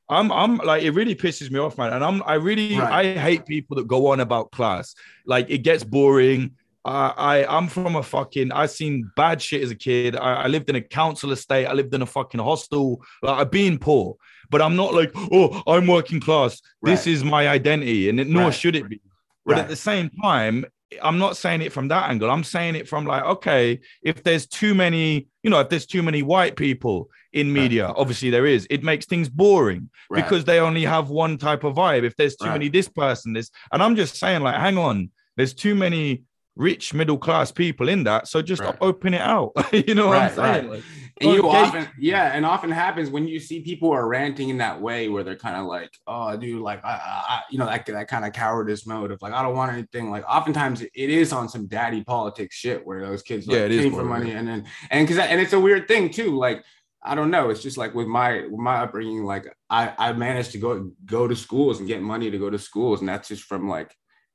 I'm I'm like it really pisses me off, man. And I'm I really right. I hate people that go on about class. Like it gets boring. Uh, I I'm from a fucking I seen bad shit as a kid. I, I lived in a council estate. I lived in a fucking hostel. Like I've been poor but I'm not like, oh, I'm working class. Right. This is my identity, and it, nor right. should it be. But at the same time, I'm not saying it from that angle. I'm saying it from like, okay, if there's too many, you know, if there's too many white people in media, right. obviously there is, it makes things boring right. because they only have one type of vibe. If there's too right. many this person, this, and I'm just saying, like, hang on, there's too many rich middle class people in that. So just open it out. you know what I'm saying? Like, and you often, yeah, and often happens when you see people are ranting in that way where they're kind of like, oh, dude, like, I, I, you know, that, that kind of cowardice mode of like, I don't want anything. Like, oftentimes it is on some daddy politics shit where those kids like, yeah, is for money, and then and because and it's a weird thing too, like. I don't know. It's just like with my with my upbringing, like I I managed to go go to schools and get money to go to schools, and that's just from like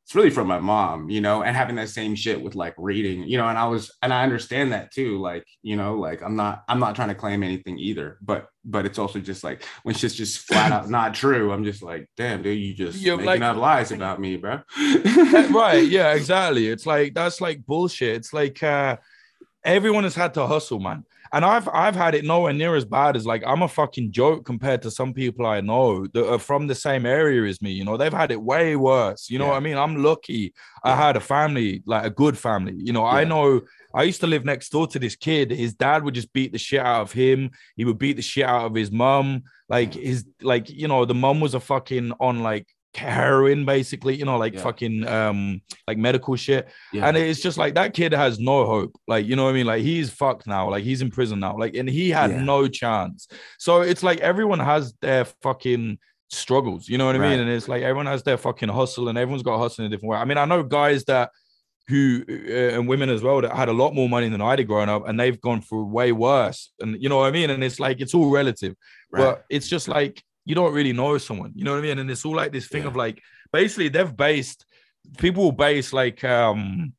it's really from my mom, you know, and having that same shit with like reading, you know, and I was and I understand that too. Like, you know, like I'm not I'm not trying to claim anything either, but but it's also just like when shit's just flat out not true, I'm just like, damn, dude, you just You're making like, up lies about me, bro. right. Yeah, exactly. It's like that's like bullshit. It's like uh everyone has had to hustle, man and I've I've had it nowhere near as bad as like I'm a fucking joke compared to some people I know that are from the same area as me. You know, they've had it way worse. You know yeah. what I mean? I'm lucky. Yeah. I had a family, like a good family. You know, yeah. I know I used to live next door to this kid. His dad would just beat the shit out of him. He would beat the shit out of his mum. Like his like, you know, the mum was a fucking on like heroin basically you know like yeah. fucking um like medical shit yeah. and it's just like that kid has no hope like you know what i mean like he's fucked now like he's in prison now like and he had yeah. no chance so it's like everyone has their fucking struggles you know what i mean and it's like everyone has their fucking hustle and everyone's got a hustle in a different way i mean i know guys that who uh, and women as well that had a lot more money than I did growing up, and they've gone through way worse. And you know what I mean? And it's like it's all relative, right. but it's just like you don't really know someone. You know what I mean? And it's all like this thing yeah. of like basically they've based people will base like um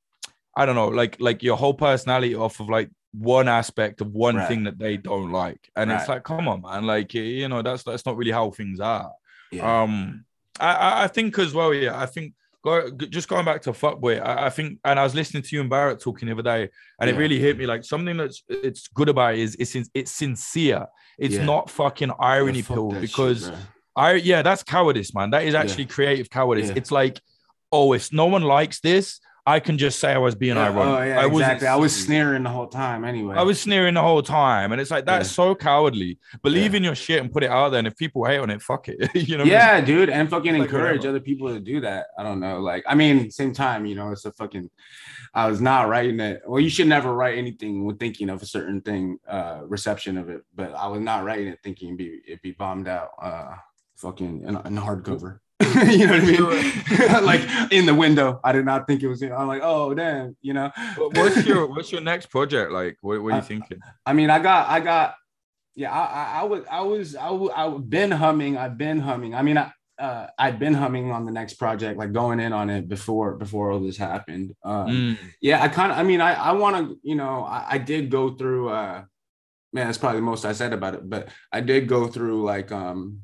I don't know, like like your whole personality off of like one aspect of one right. thing that they don't like. And right. it's like, come on, man, like you know, that's that's not really how things are. Yeah. Um I, I think as well, yeah, I think go, just going back to Fuccboi, I, I think, and I was listening to you and Barrett talking the other day, and yeah. it really hit me. Like something that's it's good about it is it's it's sincere. It's yeah. not fucking irony yeah, pill because shit, I yeah, that's cowardice, man. That is actually creative cowardice. It's like, oh, if no one likes this, I can just say I was being yeah, ironic. Oh, yeah, I exactly. I was sneering the whole time anyway. I was sneering the whole time. And it's like, that's yeah. so cowardly. Believe in your shit and put it out there. And if people hate on it, fuck it. you know? Yeah, I mean? dude. And fucking like encourage whatever. other people to do that. I don't know. Like, I mean, same time, you know, it's a fucking, I was not writing it. Well, you should never write anything with thinking of a certain thing, uh, reception of it. But I was not writing it thinking it'd be, it'd be bombed out, uh, fucking in, in hardcover. you know what I mean? like in the window. I did not think it was. I'm like, oh damn, you know. what's your What's your next project like? What, what are you thinking? I mean, I got, I got, yeah, I, I, I was, I was, I I've been humming. I've been humming. I mean, I, uh, I'd been humming on the next project, like going in on it before before all this happened. Um, mm. Yeah, I kind of. I mean, I I want to. You know, I, I, did go through. uh Man, that's probably the most I said about it. But I did go through like um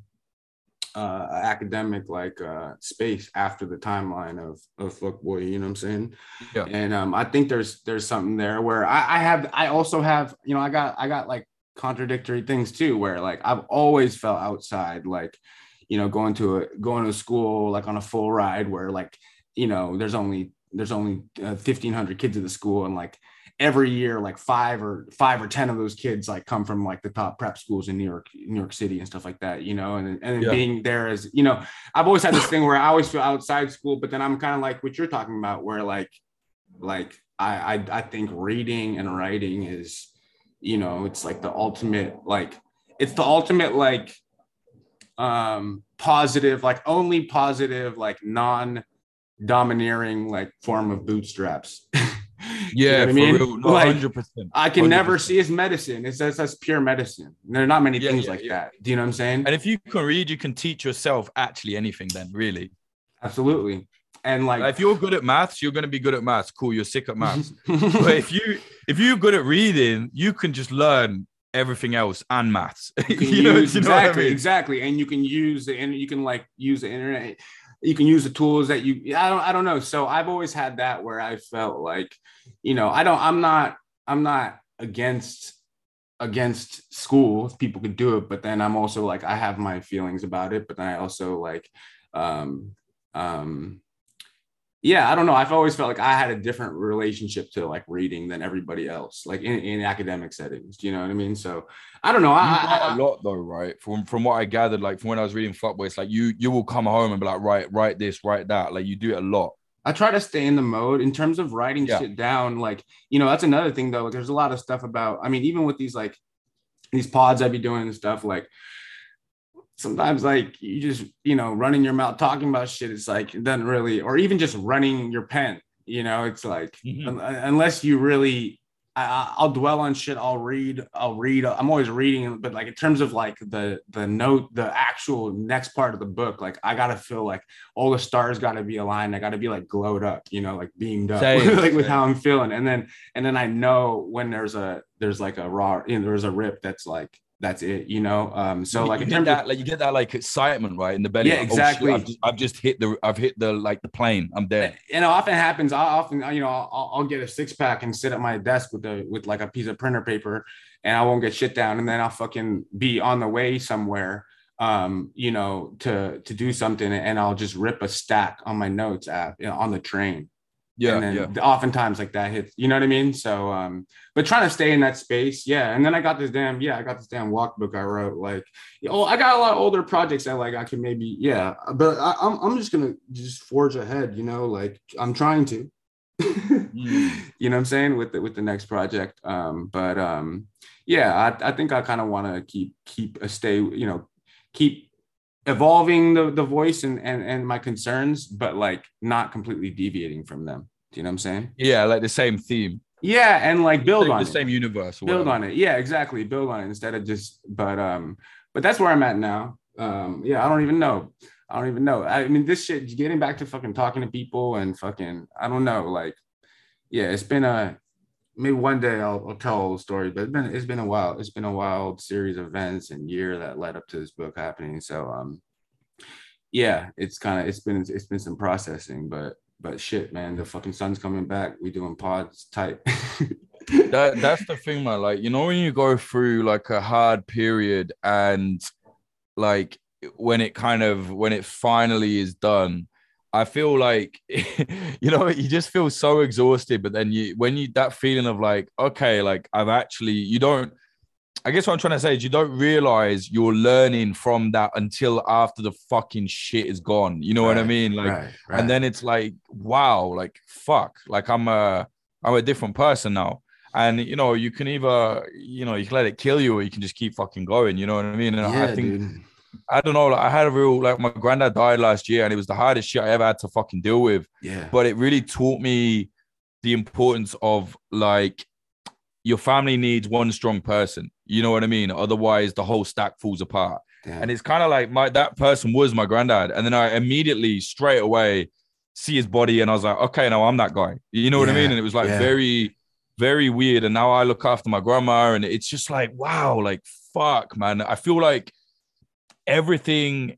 uh, academic like uh, space after the timeline of of Fuccboi. You know what I'm saying? Yeah. And um, I think there's there's something there where I, I have I also have you know I got I got like contradictory things too where like I've always felt outside like you know going to a going to school like on a full ride where like you know there's only there's only uh, 1500 kids at the school and like every year like five or five or ten of those kids like come from like the top prep schools in new york new york city and stuff like that you know and, and Yeah. being there as you know i've always had this thing where i always feel outside school but then i'm kind of like what you're talking about where like like I, I i think reading and writing is you know it's like the ultimate like it's the ultimate like um positive like only positive like non domineering like form of bootstraps You know Yeah, what for I mean? real. No, Like, 100%. I can never 100%. see as medicine. It's that's, that's pure medicine. There are not many Yeah, things yeah, like yeah. that. Do you know what I'm saying? And if you can read, you can teach yourself actually anything. Then really, Absolutely. And like, if you're good at maths, you're going to be good at maths. Cool, you're sick at maths. but if you if you're good at reading, you can just learn everything else and maths. you You know- use you know what I exactly, mean? exactly, and you can use the and you can like use the internet. You can use the tools that you. I don't. I don't know. So I've always had that where I felt like, you know, I don't. I'm not. I'm not against against school people could do it but then i'm also like i have my feelings about it but then i also like um um yeah i don't know i've always felt like i had a different relationship to like reading than everybody else like in, in academic settings do you know what i mean so i don't know write I, a lot though, right? From from what I gathered, like from when I was reading Fuccboi, it's like you you will come home and be like, write write this, write that. Like you do it a lot. I try to stay in the mode in terms of writing Yeah. shit down. Like, you know, that's another thing though. Like, there's a lot of stuff about, I mean, even with these like these pods I'd be doing and stuff, like sometimes like you just, you know, running your mouth talking about shit, it's like it doesn't really, or even just running your pen, you know, it's like Mhm. un- unless you really I- I, I'll dwell on shit. I'll read. I'll read. I'm always reading, but like in terms of like the the note, the actual next part of the book, like I gotta feel like all the stars gotta be aligned. I gotta be like glowed up, you know, like beamed up, Same, like with how I'm feeling. And then and then I know when there's a there's like a raw, you know, there's a rip that's like that's it, you know. Um, so You- like you get that, of like you get that like excitement, right, in the belly. Yeah, like, oh, shit, exactly. I've, just, I've just hit the I've hit the like the plane. I'm there. and it often happens. I often, you know, I'll, I'll get a six pack and sit at my desk with a with like a piece of printer paper, and I won't get shit down, and then I'll fucking be on the way somewhere, um, you know, to to do something, and I'll just rip a stack on my notes app you know, on the train. Yeah, and then yeah. oftentimes like that hits, you know what I mean? So, um, but trying to stay in that space, yeah. And then I got this damn, yeah, I got this damn walk book I wrote. Like, oh, I got a lot of older projects that like I can maybe, yeah. But I, I'm I'm just gonna just forge ahead, you know. Like I'm trying to, Mm. you know what I'm saying with the with the next project. Um, but um, yeah, I I think I kind of want to keep keep a stay, you know, keep evolving the the voice and and and my concerns, but like not completely deviating from them. Do you know what I'm saying? Yeah, like the same theme. Yeah, and like build on the it. same universe. build on it. Yeah, exactly. Build on it instead of just. But um, but that's where I'm at now. Um, yeah, I don't even know. I don't even know. I mean, this shit. Getting back to fucking talking to people and fucking. I don't know. Like, yeah, it's been a. Maybe one day I'll, I'll tell all the story, but it's been it's been a while. It's been a wild series of events and year that led up to this book happening. So um, yeah, it's kind of it's been it's been some processing, but but shit, man, the fucking sun's coming back. We doing pods tight. that that's the thing, man. Like, you know, when you go through like a hard period and like when it kind of when it finally is done, I feel like you know, you just feel so exhausted. But then you when you that feeling of like, okay, like I've actually you don't I guess what I'm trying to say is you don't realize you're learning from that until after the fucking shit is gone. You know what I mean? Like right, right. and then it's like wow like fuck like i'm a i'm a different person now and you know you can either you know you can let it kill you or you can just keep fucking going you know what i mean and i think dude. I don't know like, i had a real like my granddad died last year and it was the hardest shit i ever had to fucking deal with. Yeah. but it really taught me the importance of like your family needs one strong person. You know what i mean? Otherwise the whole stack falls apart. Damn. and it's kind of like my that person was my granddad. And then i immediately straight away see his body and i was like okay now i'm that guy. You know what i mean? And it was like yeah. very very weird. And now i look after my grandma and it's just like wow like fuck man. I feel like everything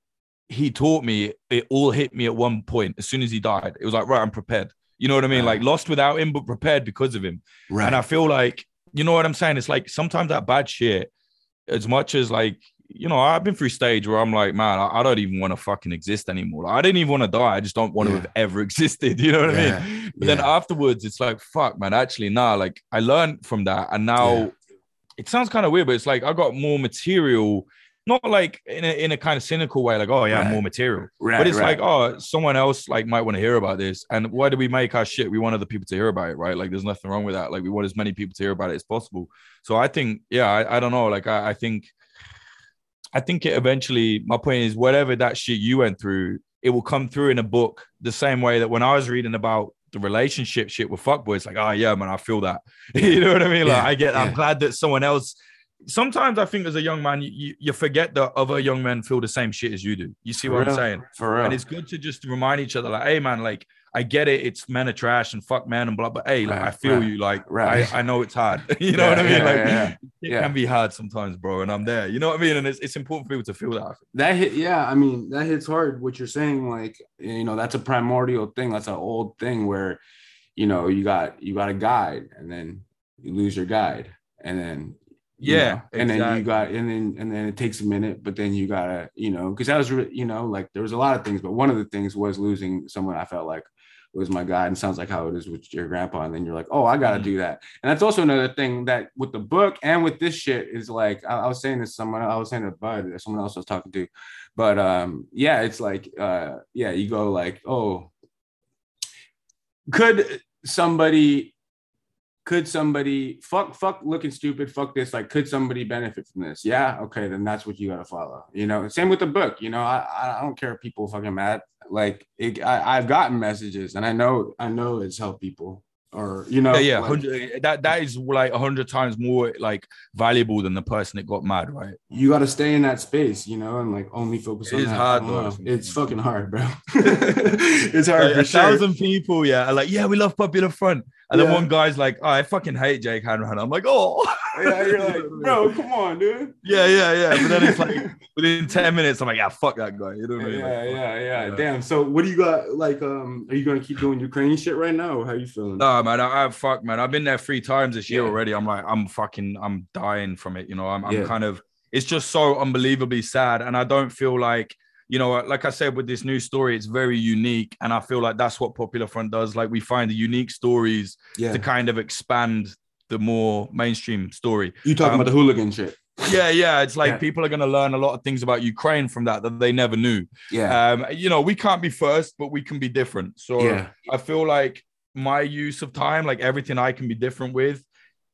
he taught me it all hit me at one point as soon as he died it was like right i'm prepared you know what i mean like lost without him but prepared because of him right. and I feel like, you know what I'm saying? It's like sometimes that bad shit, as much as like, you know, I've been through stage where I'm like, man, I, I don't even want to fucking exist anymore. Like, I didn't even want to die. I just don't want Yeah. to have ever existed. You know what Yeah. I mean? But then afterwards, it's like, fuck, man. Actually, nah. Like I learned from that, and now Yeah. it sounds kind of weird, but it's like I got more material. Not like in a, in a kind of cynical way, like, oh yeah, Right. more material. Right, but it's right. like, oh, someone else like might want to hear about this. And why do we make our shit? We want other people to hear about it, right? Like, there's nothing wrong with that. Like, we want as many people to hear about it as possible. So I think, yeah, I, I don't know. Like, I, I think, I think it eventually. My point is, whatever that shit you went through, it will come through in a book the same way that when I was reading about the relationship shit with fuckboys, like, oh yeah, man, I feel that. you know what I mean? Like, Yeah, I get. I'm glad that someone else. Sometimes I think as a young man, you, you, forget that other young men feel the same shit as you do. You see For what I'm saying? For real. And it's good to just remind each other, like, hey man, like I get it, it's men are trash and fuck men and blah, but hey, like Right, I feel right, you, like right. I, I know it's hard. you know Yeah, what I mean? yeah, like yeah, it can be hard sometimes, bro. And I'm there. You know what I mean? And it's, it's important for people to feel that. that hit yeah i mean that hits hard what you're saying like you know that's a primordial thing that's an old thing where you know you got you got a guide and then you lose your guide and then Yeah, know, and then you got and then and then it takes a minute but then you gotta you know because that was re- you know like there was a lot of things but one of the things was losing someone i felt like was my guide and sounds like how it is with your grandpa and then you're like oh i gotta Mhm. do that and that's also another thing that with the book and with this shit is like i, I was saying to someone i was saying to bud or someone else I was talking to but um yeah it's like uh yeah you go like oh could somebody could somebody fuck fuck looking stupid fuck this like could somebody benefit from this yeah okay then that's what you got to follow you know same with the book you know i i don't care if people fucking mad like it, I, i've gotten messages and i know i know it's helped people or you know yeah, yeah, like, that that is like a hundred times more like valuable than the person that got mad, right? you got to stay in that space you know and like only focus It on is that. hard, though, it's fucking hard bro it's hard Like, for a sure. thousand people, yeah, like, yeah, we love Popular Front. And then one guy's like, oh, I fucking hate Jake Hanrahan. I'm like, oh, yeah you're like bro come on dude yeah, yeah, yeah. But then it's like within 10 minutes, I'm like, yeah, fuck that guy. You know what I mean? yeah, Like, yeah, yeah, yeah. Damn. So, what do you got? Like, um, are you gonna keep doing Ukrainian shit right now, how you feeling? No, man, I, I fuck, man. I've been there three times this year Yeah. already. I'm like, I'm fucking, I'm dying from it. You know, I'm, I'm Yeah. kind of, it's just so unbelievably sad. And I don't feel like, you know, like I said with this new story, it's very unique. And I feel like that's what Popular Front does. Like, we find the unique stories Yeah, to kind of expand the more mainstream story. you talking um, about the hooligan shit? Yeah, yeah. It's like Yeah. people are going to learn a lot of things about Ukraine from that that they never knew. Yeah, Um, you know, we can't be first, but we can be different. So yeah, I feel like my use of time, like everything I can be different with,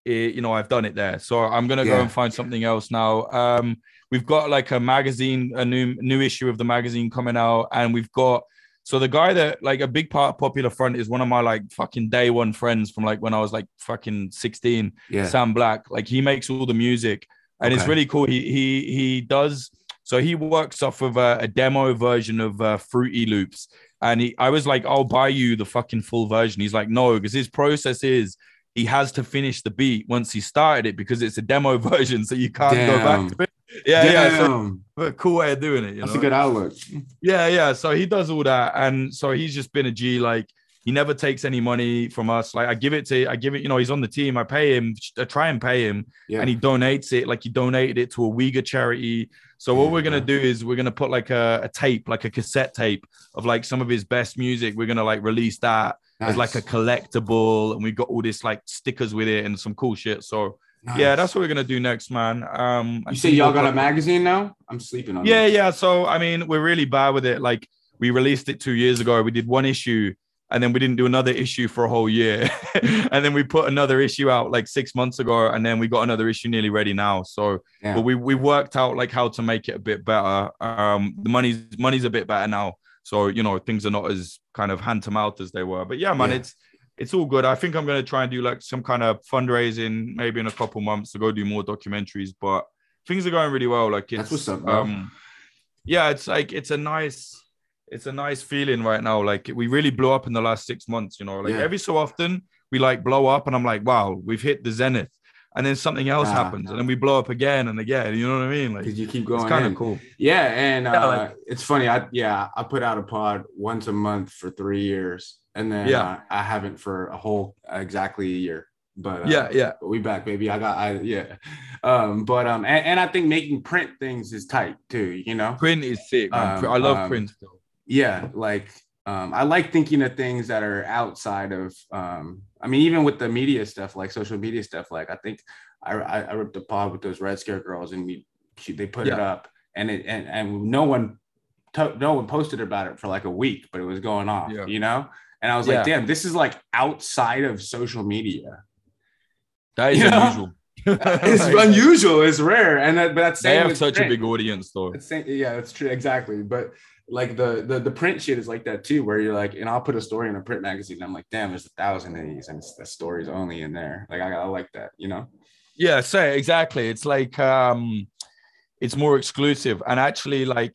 it, you know, I've done it there. So I'm gonna go and find something else now. Um, we've got like a magazine, a new new issue of the magazine coming out, and we've got so the guy that like a big part of Popular Front is one of my like fucking day one friends from like when I was like fucking 16. yeah. Sam Black. Like he makes all the music, and it's really cool. He he he does. So he works off of a, a demo version of uh, Fruity Loops, and he. I was like, I'll buy you the fucking full version. He's like, no, because his process is he has to finish the beat once he started it because it's a demo version, so you can't go Damn. back Yeah, yeah. So Damn. cool way of doing it. You That's know? a good outlook. Yeah, yeah. So he does all that, and so he's just been a G. Like he never takes any money from us. Like I give it to, I give it. You know, he's on the team. I pay him. I try and pay him, Yeah, and he donates it. Like he donated it to a Uyghur charity. So what Yeah, we're gonna do is we're gonna put like a, a tape, like a cassette tape of like some of his best music. We're gonna like release that as like a collectible, and we got all this like stickers with it and some cool shit. So yeah, that's what we're gonna do next, man. Um, you say y'all got a magazine now? I'm sleeping on. yeah, this. yeah. So I mean, we're really bad with it. Like we released it two years ago. We did one issue, and then we didn't do another issue for a whole year. and then we put another issue out like six months ago, and then we got another issue nearly ready now. So, Yeah. but we we worked out like how to make it a bit better. Um, the money's money's a bit better now. So you know things are not as kind of hand to mouth as they were. But yeah, man, Yeah. it's it's all good. I think I'm gonna try and do like some kind of fundraising maybe in a couple months to go do more documentaries. But things are going really well. Like it's That's what's up, um yeah, it's like it's a nice it's a nice feeling right now. Like we really blew up in the last six months, you know. Like Yeah. every so often we like blow up and I'm like, wow, we've hit the zenith. And then something else Ah. happens, and then we blow up again and again. You know what I mean? Like Because you keep going. it's kind of cool. Yeah, and uh, Yeah, like- it's funny. I yeah, I put out a pod once a month for three years, and then Yeah. uh, I haven't for a whole exactly a year. But uh, yeah, yeah. But we back, baby. I got, I yeah. Um, but um, and, and I think making print things is tight too. You know, Print is sick. Um, I love um, print still. yeah like um i like thinking of things that are outside of um i mean even with the media stuff like social media stuff like i think i i, I ripped a pod with those red scare girls and we she, they put it up and it and, and no one no one posted about it for like a week but it was going off Yeah. you know and i was Yeah. like damn this is like outside of social media That is You unusual. it's unusual it's rare and that, but that's They have such a big audience, though. Same, yeah, that's true. Exactly. But like the, the the print shit is like that too, where you're like, and I'll put a story in a print magazine. And I'm like, damn, there's a thousand of these, and it's, the story's only in there. Like I, I like that, you know. Yeah, say exactly. It's like um it's more exclusive. And actually, like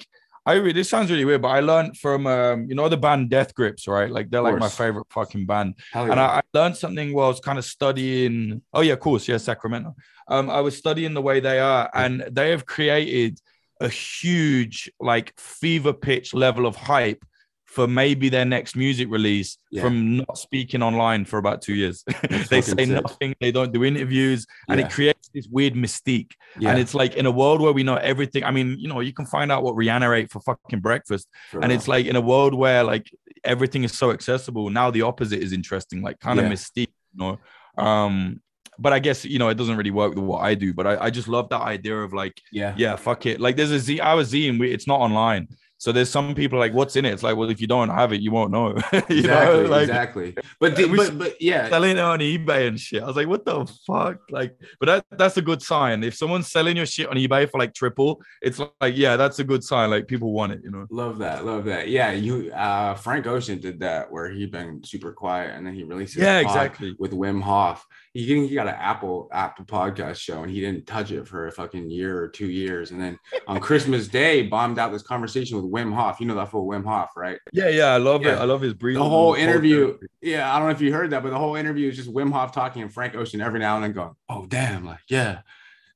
I re- this sounds really weird, but I learned from um, you know, the band Death Grips, right? Like they're like my favorite fucking band. Yeah. And I, I learned something while I was kind of studying. Oh, yeah, of course, yeah, Sacramento. Um, I was studying the way they are, and they have created a huge, like, fever pitch level of hype for maybe their next music release Yeah. from not speaking online for about two years. they say sick. nothing, they don't do interviews, and Yeah. it creates this weird mystique. yeah, And it's like in a world where we know everything. I mean, you know, you can find out what Rihanna ate for fucking breakfast for and it's like in a world where like everything is so accessible now the opposite is interesting like kind Yeah. of mystique you know um but i guess you know it doesn't really work with what i do but i, I just love that idea of like yeah, yeah fuck it like there's a z our zine we, it's not online so there's some people like what's in it? It's like well if you don't have it you won't know. You exactly, know like exactly. But the, but but yeah, selling it on ebay and shit. I was like what the fuck? Like but that that's a good sign. If someone's selling your shit on ebay for like triple it's like yeah that's a good sign. Like people want it you know? Love that, love that. Yeah, you uh Frank Ocean did that where he been super quiet and then he released Yeah, exactly. with Wim Hof. He he got an Apple Apple podcast show and he didn't touch it for a fucking year or two years. And then on Christmas Day, bombed out this conversation with Wim Hof. You know that full Wim Hof, right? Yeah, yeah, I love it. I love his breathing. The whole interview, yeah, I don't know if you heard that, but the whole interview is just Wim Hof talking and Frank Ocean every now and then going, "Oh damn, like yeah,"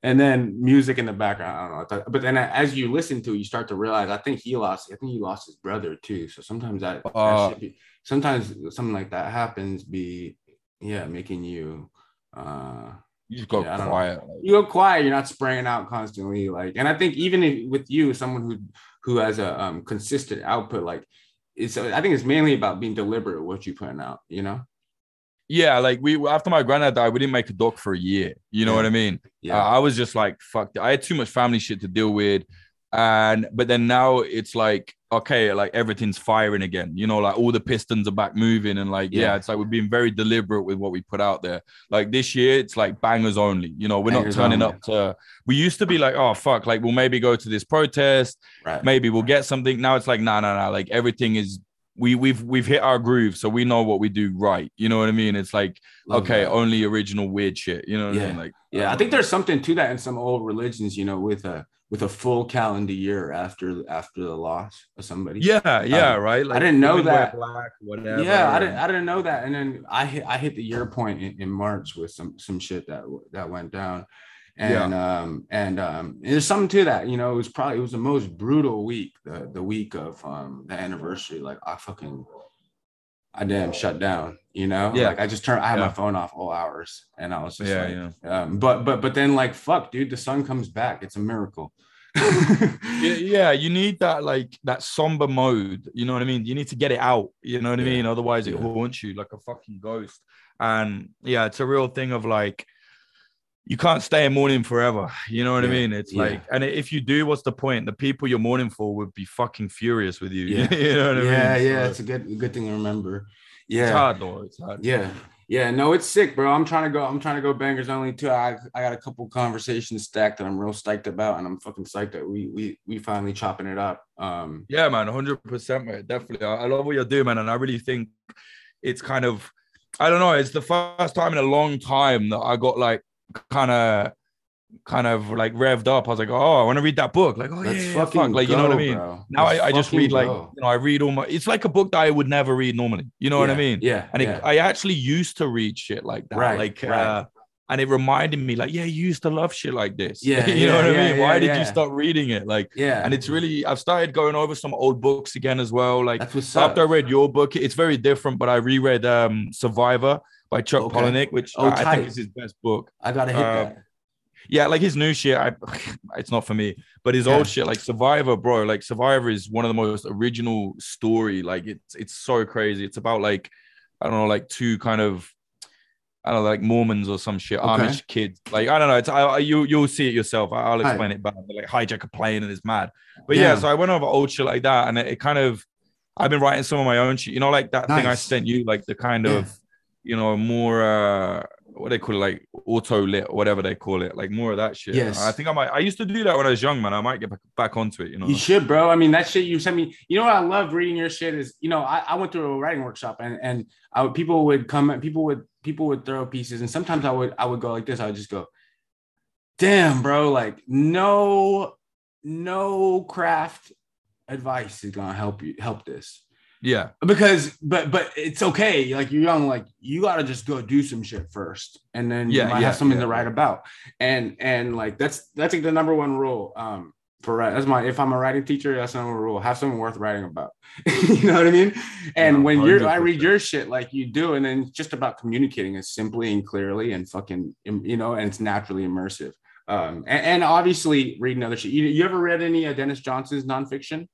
and then music in the background. I don't know, I thought- but then as you listen to, it, you start to realize. I think he lost. I think he lost his brother too. So sometimes that, that Uh, shit be, sometimes something like that happens. Be yeah, making you. Uh You just go Yeah, I don't know. quiet. you go quiet. You're not spraying out constantly. Like, and I think even if, with you, someone who who has a um, consistent output, like it's. I think it's mainly about being deliberate with what you putting out. You know. yeah, like we after my granddad died, we didn't make a doc for a year. You know Yeah. what I mean? Yeah. Uh, I was just like, fuck. I had too much family shit to deal with, and but then now it's like, okay, like everything's firing again. You know, like all the pistons are back moving, and like, yeah, Yeah. it's like we're being very deliberate with what we put out there. Like this year, it's like bangers only. You know, we're Bangers not turning only. up to. We used to be like, oh fuck, like we'll maybe go to this protest. right. maybe we'll get something. Now it's like, no, no, no. Like everything is we we've we've hit our groove, so we know what we do right. You know what I mean? It's like Love okay, that. only original weird shit. You know what I mean? Like Yeah, I think there's something to that in some old religions. You know, with a with a full calendar year after after the loss of somebody. yeah, yeah, Um, right. Like I didn't know that. Black, whatever. Yeah, I didn't I didn't know that. And then I hit I hit the year point in, in March with some some shit that that went down. And um and um there's something to that, you know, it was probably it was the most brutal week, the the week of um the anniversary. Like I fucking I damn shut down, you know? Yeah. Like I just turned I had Yeah. my phone off all hours and I was just Yeah, like, yeah. um but but but then like fuck dude, the sun comes back. It's a miracle. yeah, yeah, you need that like that somber mode. You know what I mean? You need to get it out. You know what I mean? Otherwise, it haunts you like a fucking ghost. And yeah, it's a real thing of like you can't stay in mourning forever. You know what I mean? It's yeah. like, and if you do, what's the point? The people you're mourning for would be fucking furious with you. Yeah. you know what I mean? yeah, So it's a good good thing to remember. it's Yeah. hard though. It's hard. Yeah. Yeah, no, it's sick, bro. I'm trying to go. I'm trying to go bangers only too. I, I got a couple conversations stacked that I'm real psyched about, and I'm fucking psyched that we we we finally chopping it up. Um, Yeah, man, 100%, mate. Definitely. I, I love what you're doing, man. And I really think it's kind of, I don't know, it's the first time in a long time that I got like kind of, kind of like revved up. I was like, oh, I want to read that book. Like, oh, yeah, let's yeah, fucking fuck. Like, you know what I mean? bro. Now Let's I, I just read like, go. you know, I read all my, it's like a book that I would never read normally. You know what I mean? Yeah, And yeah. it, I actually used to read shit like that. Right, like, right. uh, and it reminded me like, yeah, you used to love shit like this. Yeah, you know yeah, what I yeah, mean. Why did yeah. you stop reading it? Like, Yeah. and it's really I've started going over some old books again as well. Like That's what's up. after I read your book, it's very different, but I reread um Survivor by Chuck Okay. Palahniuk, which Oh, I, I think is his best book. I gotta hit Um, that. Yeah, like his new shit, I it's not for me. But his Yeah. old shit, like Survivor, bro, like Survivor is one of the most original story. Like it's it's so crazy. It's about like I don't know, like two kind of I don't know, like Mormons or some shit, Okay. Amish kids. Like I don't know. It's I, I- you you'll see it yourself. I, I'll Right. explain it, but like hijack a plane and it's mad. But yeah. Yeah. so I went over old shit like that, and it, it kind of I've been writing some of my own shit. You know, like that thing I sent you, like the kind Yeah. of you know more uh what they call it, like auto lit or whatever they call it, like more of that shit. Yes. I think I might. I used to do that when I was young, man. I might get back, back onto it. You know. You should, bro. I mean, that shit you sent me. You know what I love reading your shit is, you know, I, I went through a writing workshop and and I would, people would come, people would people would throw pieces, and sometimes I would I would go like this. I would just go, damn, bro, like no no craft advice is gonna help you help this yeah. because but but it's okay. Like you're young like you got to just go do some shit first and then Yeah, you might yeah, have something yeah. to write about. And and like that's that's like the number one rule um for that's my if i'm a writing teacher that's number one rule. Have something worth writing about. You know what i mean? And when you're i read your shit like you do and then it's just about communicating it simply and clearly and fucking you know and it's naturally immersive. Um and, and obviously reading other shit. You, you ever read any uh, denis johnson's nonfiction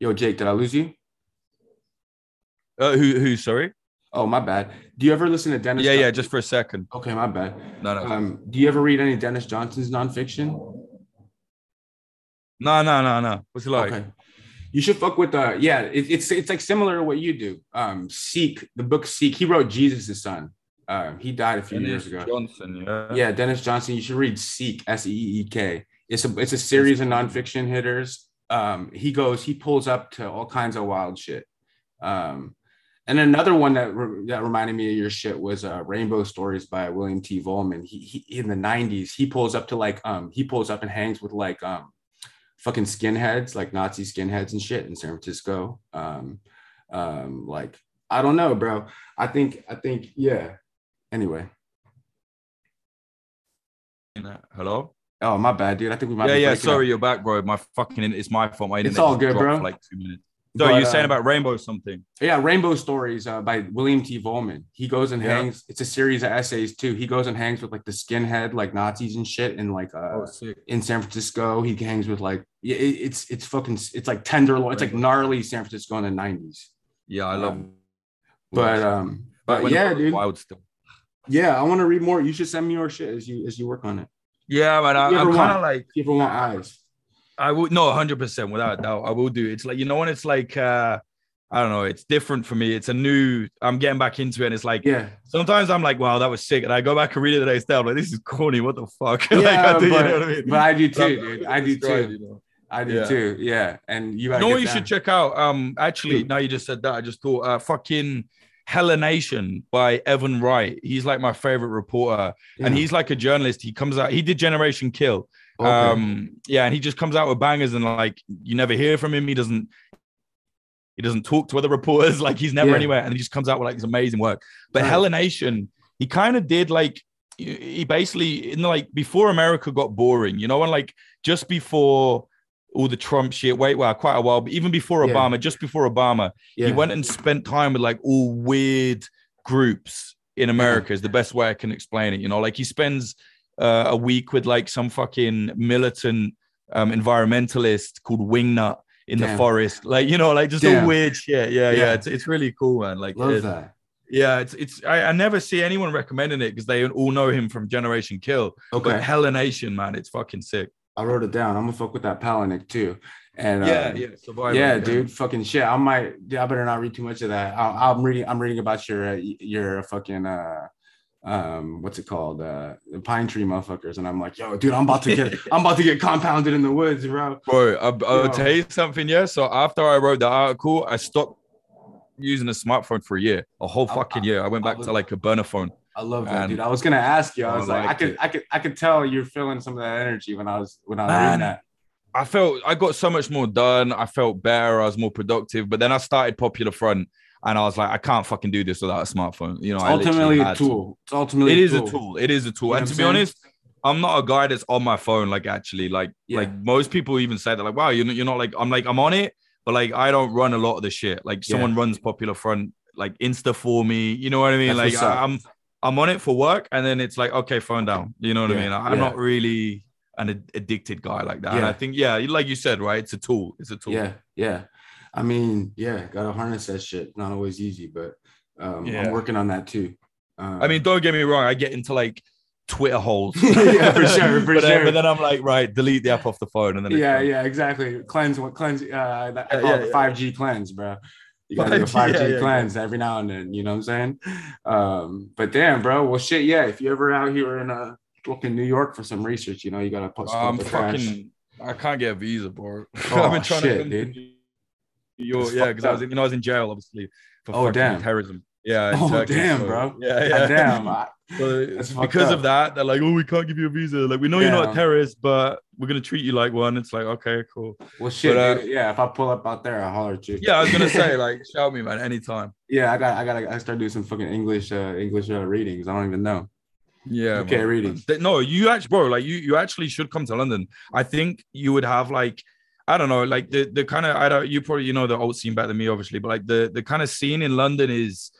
Yo, Jake, did I lose you? Uh, who? Who? Sorry. Oh, my bad. Do you ever listen to Denis? Yeah, John- yeah. Just for a second. Okay, my bad. No, no, Um, do you ever read any Denis Johnson's nonfiction? no, no, no, no. What's it like? okay. You should fuck with the yeah. It, it's it's like similar to what you do. Um, Seek the book Seek. He wrote Jesus' son. Um, he died a few years Denis ago. Johnson. Yeah. Yeah, Denis Johnson. You should read Seek. S E E K. It's a it's a series of nonfiction hitters. Um, he goes he pulls up to all kinds of wild shit. Um, and another one that re- that reminded me of your shit was uh, Rainbow Stories by William T. Vollmann. He, he in the '90s he pulls up to like um he pulls up and hangs with like um fucking skinheads like Nazi skinheads and shit in San Francisco. Um, um, like I don't know, bro. I think I think yeah. Anyway. Hello. Oh, my bad, dude. I think we might. Yeah, yeah. Sorry, up. you're back, bro. My fucking. It's my fault. My It's all good, bro. Like two minutes. So But, you're saying uh, about Rainbow something? Yeah, Rainbow Stories uh, by William T. Vollmann. He goes and Yeah. hangs. It's a series of essays too. He goes and hangs with like the skinhead, like Nazis and shit, and like uh, sick. in San Francisco. He hangs with like yeah, it, it's it's fucking it's like tenderloin. It's like gnarly San Francisco in the nineties. Yeah, I love. Um, But um, Back but yeah, dude. Wild still. Yeah, I want to read more. You should send me your shit as you as you work on it. Yeah, man. I, I'm kind of like. You ever want eyes. I would no, hundred percent, without a doubt, I will do. It's like you know when it's like uh I don't know, it's different for me. It's a new. I'm getting back into it, and it's like Yeah, sometimes I'm like, wow, that was sick, and I go back and read it the next day. I'm like, this is corny. What the fuck? Like, yeah, I do, you but, know what I mean? but I do too, dude. I do too. you know? I do Yeah. too. Yeah, and you You know you down. should check out? Um, actually, now you just said that, I just thought, uh, fucking Hella Nation by Evan Wright. He's like my favorite reporter, and he's like a journalist. He comes out. He did Generation Kill. Okay. Um, yeah, and he just comes out with bangers, and like you never hear from him. He doesn't. He doesn't talk to other reporters. Like he's never Yeah. anywhere, and he just comes out with like his amazing work. But Right. Hella Nation, he kind of did like he basically in like before America got boring, you know, when like just before all the Trump shit, wait, well, quite a while, but even before Yeah. Obama, just before Obama, yeah. he went and spent time with like all weird groups in America, is the best way I can explain it. You know, like he spends uh, a week with like some fucking militant um, environmentalist called Wingnut in the forest. Like, you know, like just Damn. all weird shit. Yeah, yeah. Yeah. It's, it's really cool, man. Like, Love it- that. yeah, it's it's I, I never see anyone recommending it because they all know him from Generation Kill. Okay. But Hella Nation, man, it's fucking sick. I wrote it down. I'm gonna fuck with that Palahniuk too. And yeah, uh, yeah, Survivor. yeah, dude, fucking shit. I might. I better not read too much of that. I, I'm reading. I'm reading about your uh, your fucking uh, um, what's it called? Uh, the pine tree motherfuckers. And I'm like, yo, dude, I'm about to get. I'm about to get compounded in the woods, bro. Bro, I, I'll Yo. tell you something. Yeah. So after I wrote the article, I stopped using a smartphone for a year, a whole fucking I- year. I went I back was- to like a burner phone. I love that, Man. dude. I was gonna ask you. I I was like, I could, it. I could, I could tell you're feeling some of that energy when I was when I was reading that. I felt I got so much more done. I felt better. I was more productive. But then I started Popular Front. and I was like, I can't fucking do this without a smartphone. You know, It's ultimately a tool. It's ultimately It is a tool. It is a tool. You and to be honest, I'm not a guy that's on my phone. Like actually, like Yeah. like most people even say that. Like, wow, you're not, you're not like I'm like I'm on it, but like I don't run a lot of the shit. Like Yeah. someone runs Popular Front, like Insta for me. You know what I mean? That's like. I, I'm I'm on it for work, and then it's like okay, phone down. You know what I mean? I'm yeah. not really an ad- addicted guy like that. And I think yeah, like you said, right? It's a tool. It's a tool. Yeah, yeah. I mean, yeah, gotta harness that shit. Not always easy, but um, Yeah. I'm working on that too. Um, I mean, don't get me wrong. I get into like Twitter holes. Yeah, for sure, for but, sure. but then I'm like, right, delete the app off the phone, and then yeah, yeah, exactly. Cleanse what cleanse. Uh, I Yeah, call yeah, it yeah. five G cleanse, bro. You gotta do a 5G, five G yeah, yeah, cleanse every now and then. You know what I'm saying? Um, but damn, bro. Well, shit. Yeah, if you're ever out here in uh, fucking New York for some research, you know, you gotta post. I'm fucking. I can't get a visa, bro. Oh, I've been trying shit, to dude. New York. Yeah, because I was, in, you know, I was in jail, obviously, for Oh, damn. terrorism. Yeah. Oh, Turkey, damn, so- bro. Yeah, yeah. God damn. I, So because of that, they're like, "Oh, we can't give you a visa. Like, we know you're not a terrorist, but we're gonna treat you like one." It's like, okay, cool. well, shit. But, uh, yeah, if I pull up out there, I'll holler at you. Yeah, I was gonna say, like, shout me, man, anytime. Yeah, I got, I got, I start doing some fucking English, uh, English uh, readings. I don't even know. Yeah. Okay, reading. No, you actually, bro, like you, you actually should come to London. I think you would have like, I don't know, like the the kind of I don't. You probably you know the old scene better than me, obviously, but like the the kind of scene in London is,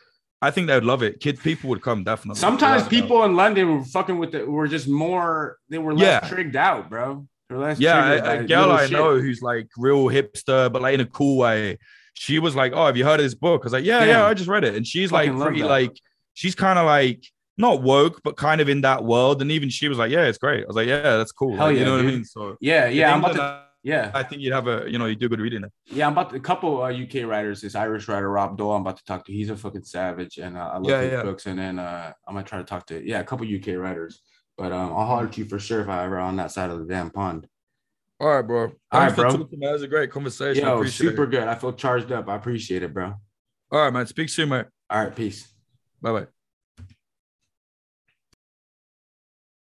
I think they would love it. Kid people would come definitely. Sometimes Without a doubt. people in London were fucking with the, were just more, they were less Yeah. trigged out, bro. Less Yeah, a, a girl I shit. know who's like real hipster, but like in a cool way. She was like, "Oh, have you heard of this book?" I was like, "Yeah, Damn. yeah, I just read it." And she's like Fucking love pretty that. like she's kind of like not woke, but kind of in that world. And even she was like, "Yeah, it's great." I was like, "Yeah, that's cool." Hell Like, yeah, you know what I mean? So Yeah, yeah, I'm about to, yeah, I think you'd have a, you know, you do good reading there. yeah, I'm about to, a couple uh, UK writers. This Irish writer Rob Doyle, I'm about to talk to. He's a fucking savage, and uh, I love Yeah, his yeah. books. And then uh, I'm gonna try to talk to yeah, a couple UK writers. But um, I'll holler at you for sure if I ever on that side of the damn pond. All right, bro. Thanks All right, for bro. talking. It was a great conversation. I Yo, super it. good. I feel charged up. I appreciate it, bro. All right, man. Speak soon, mate. All right, peace. Bye bye.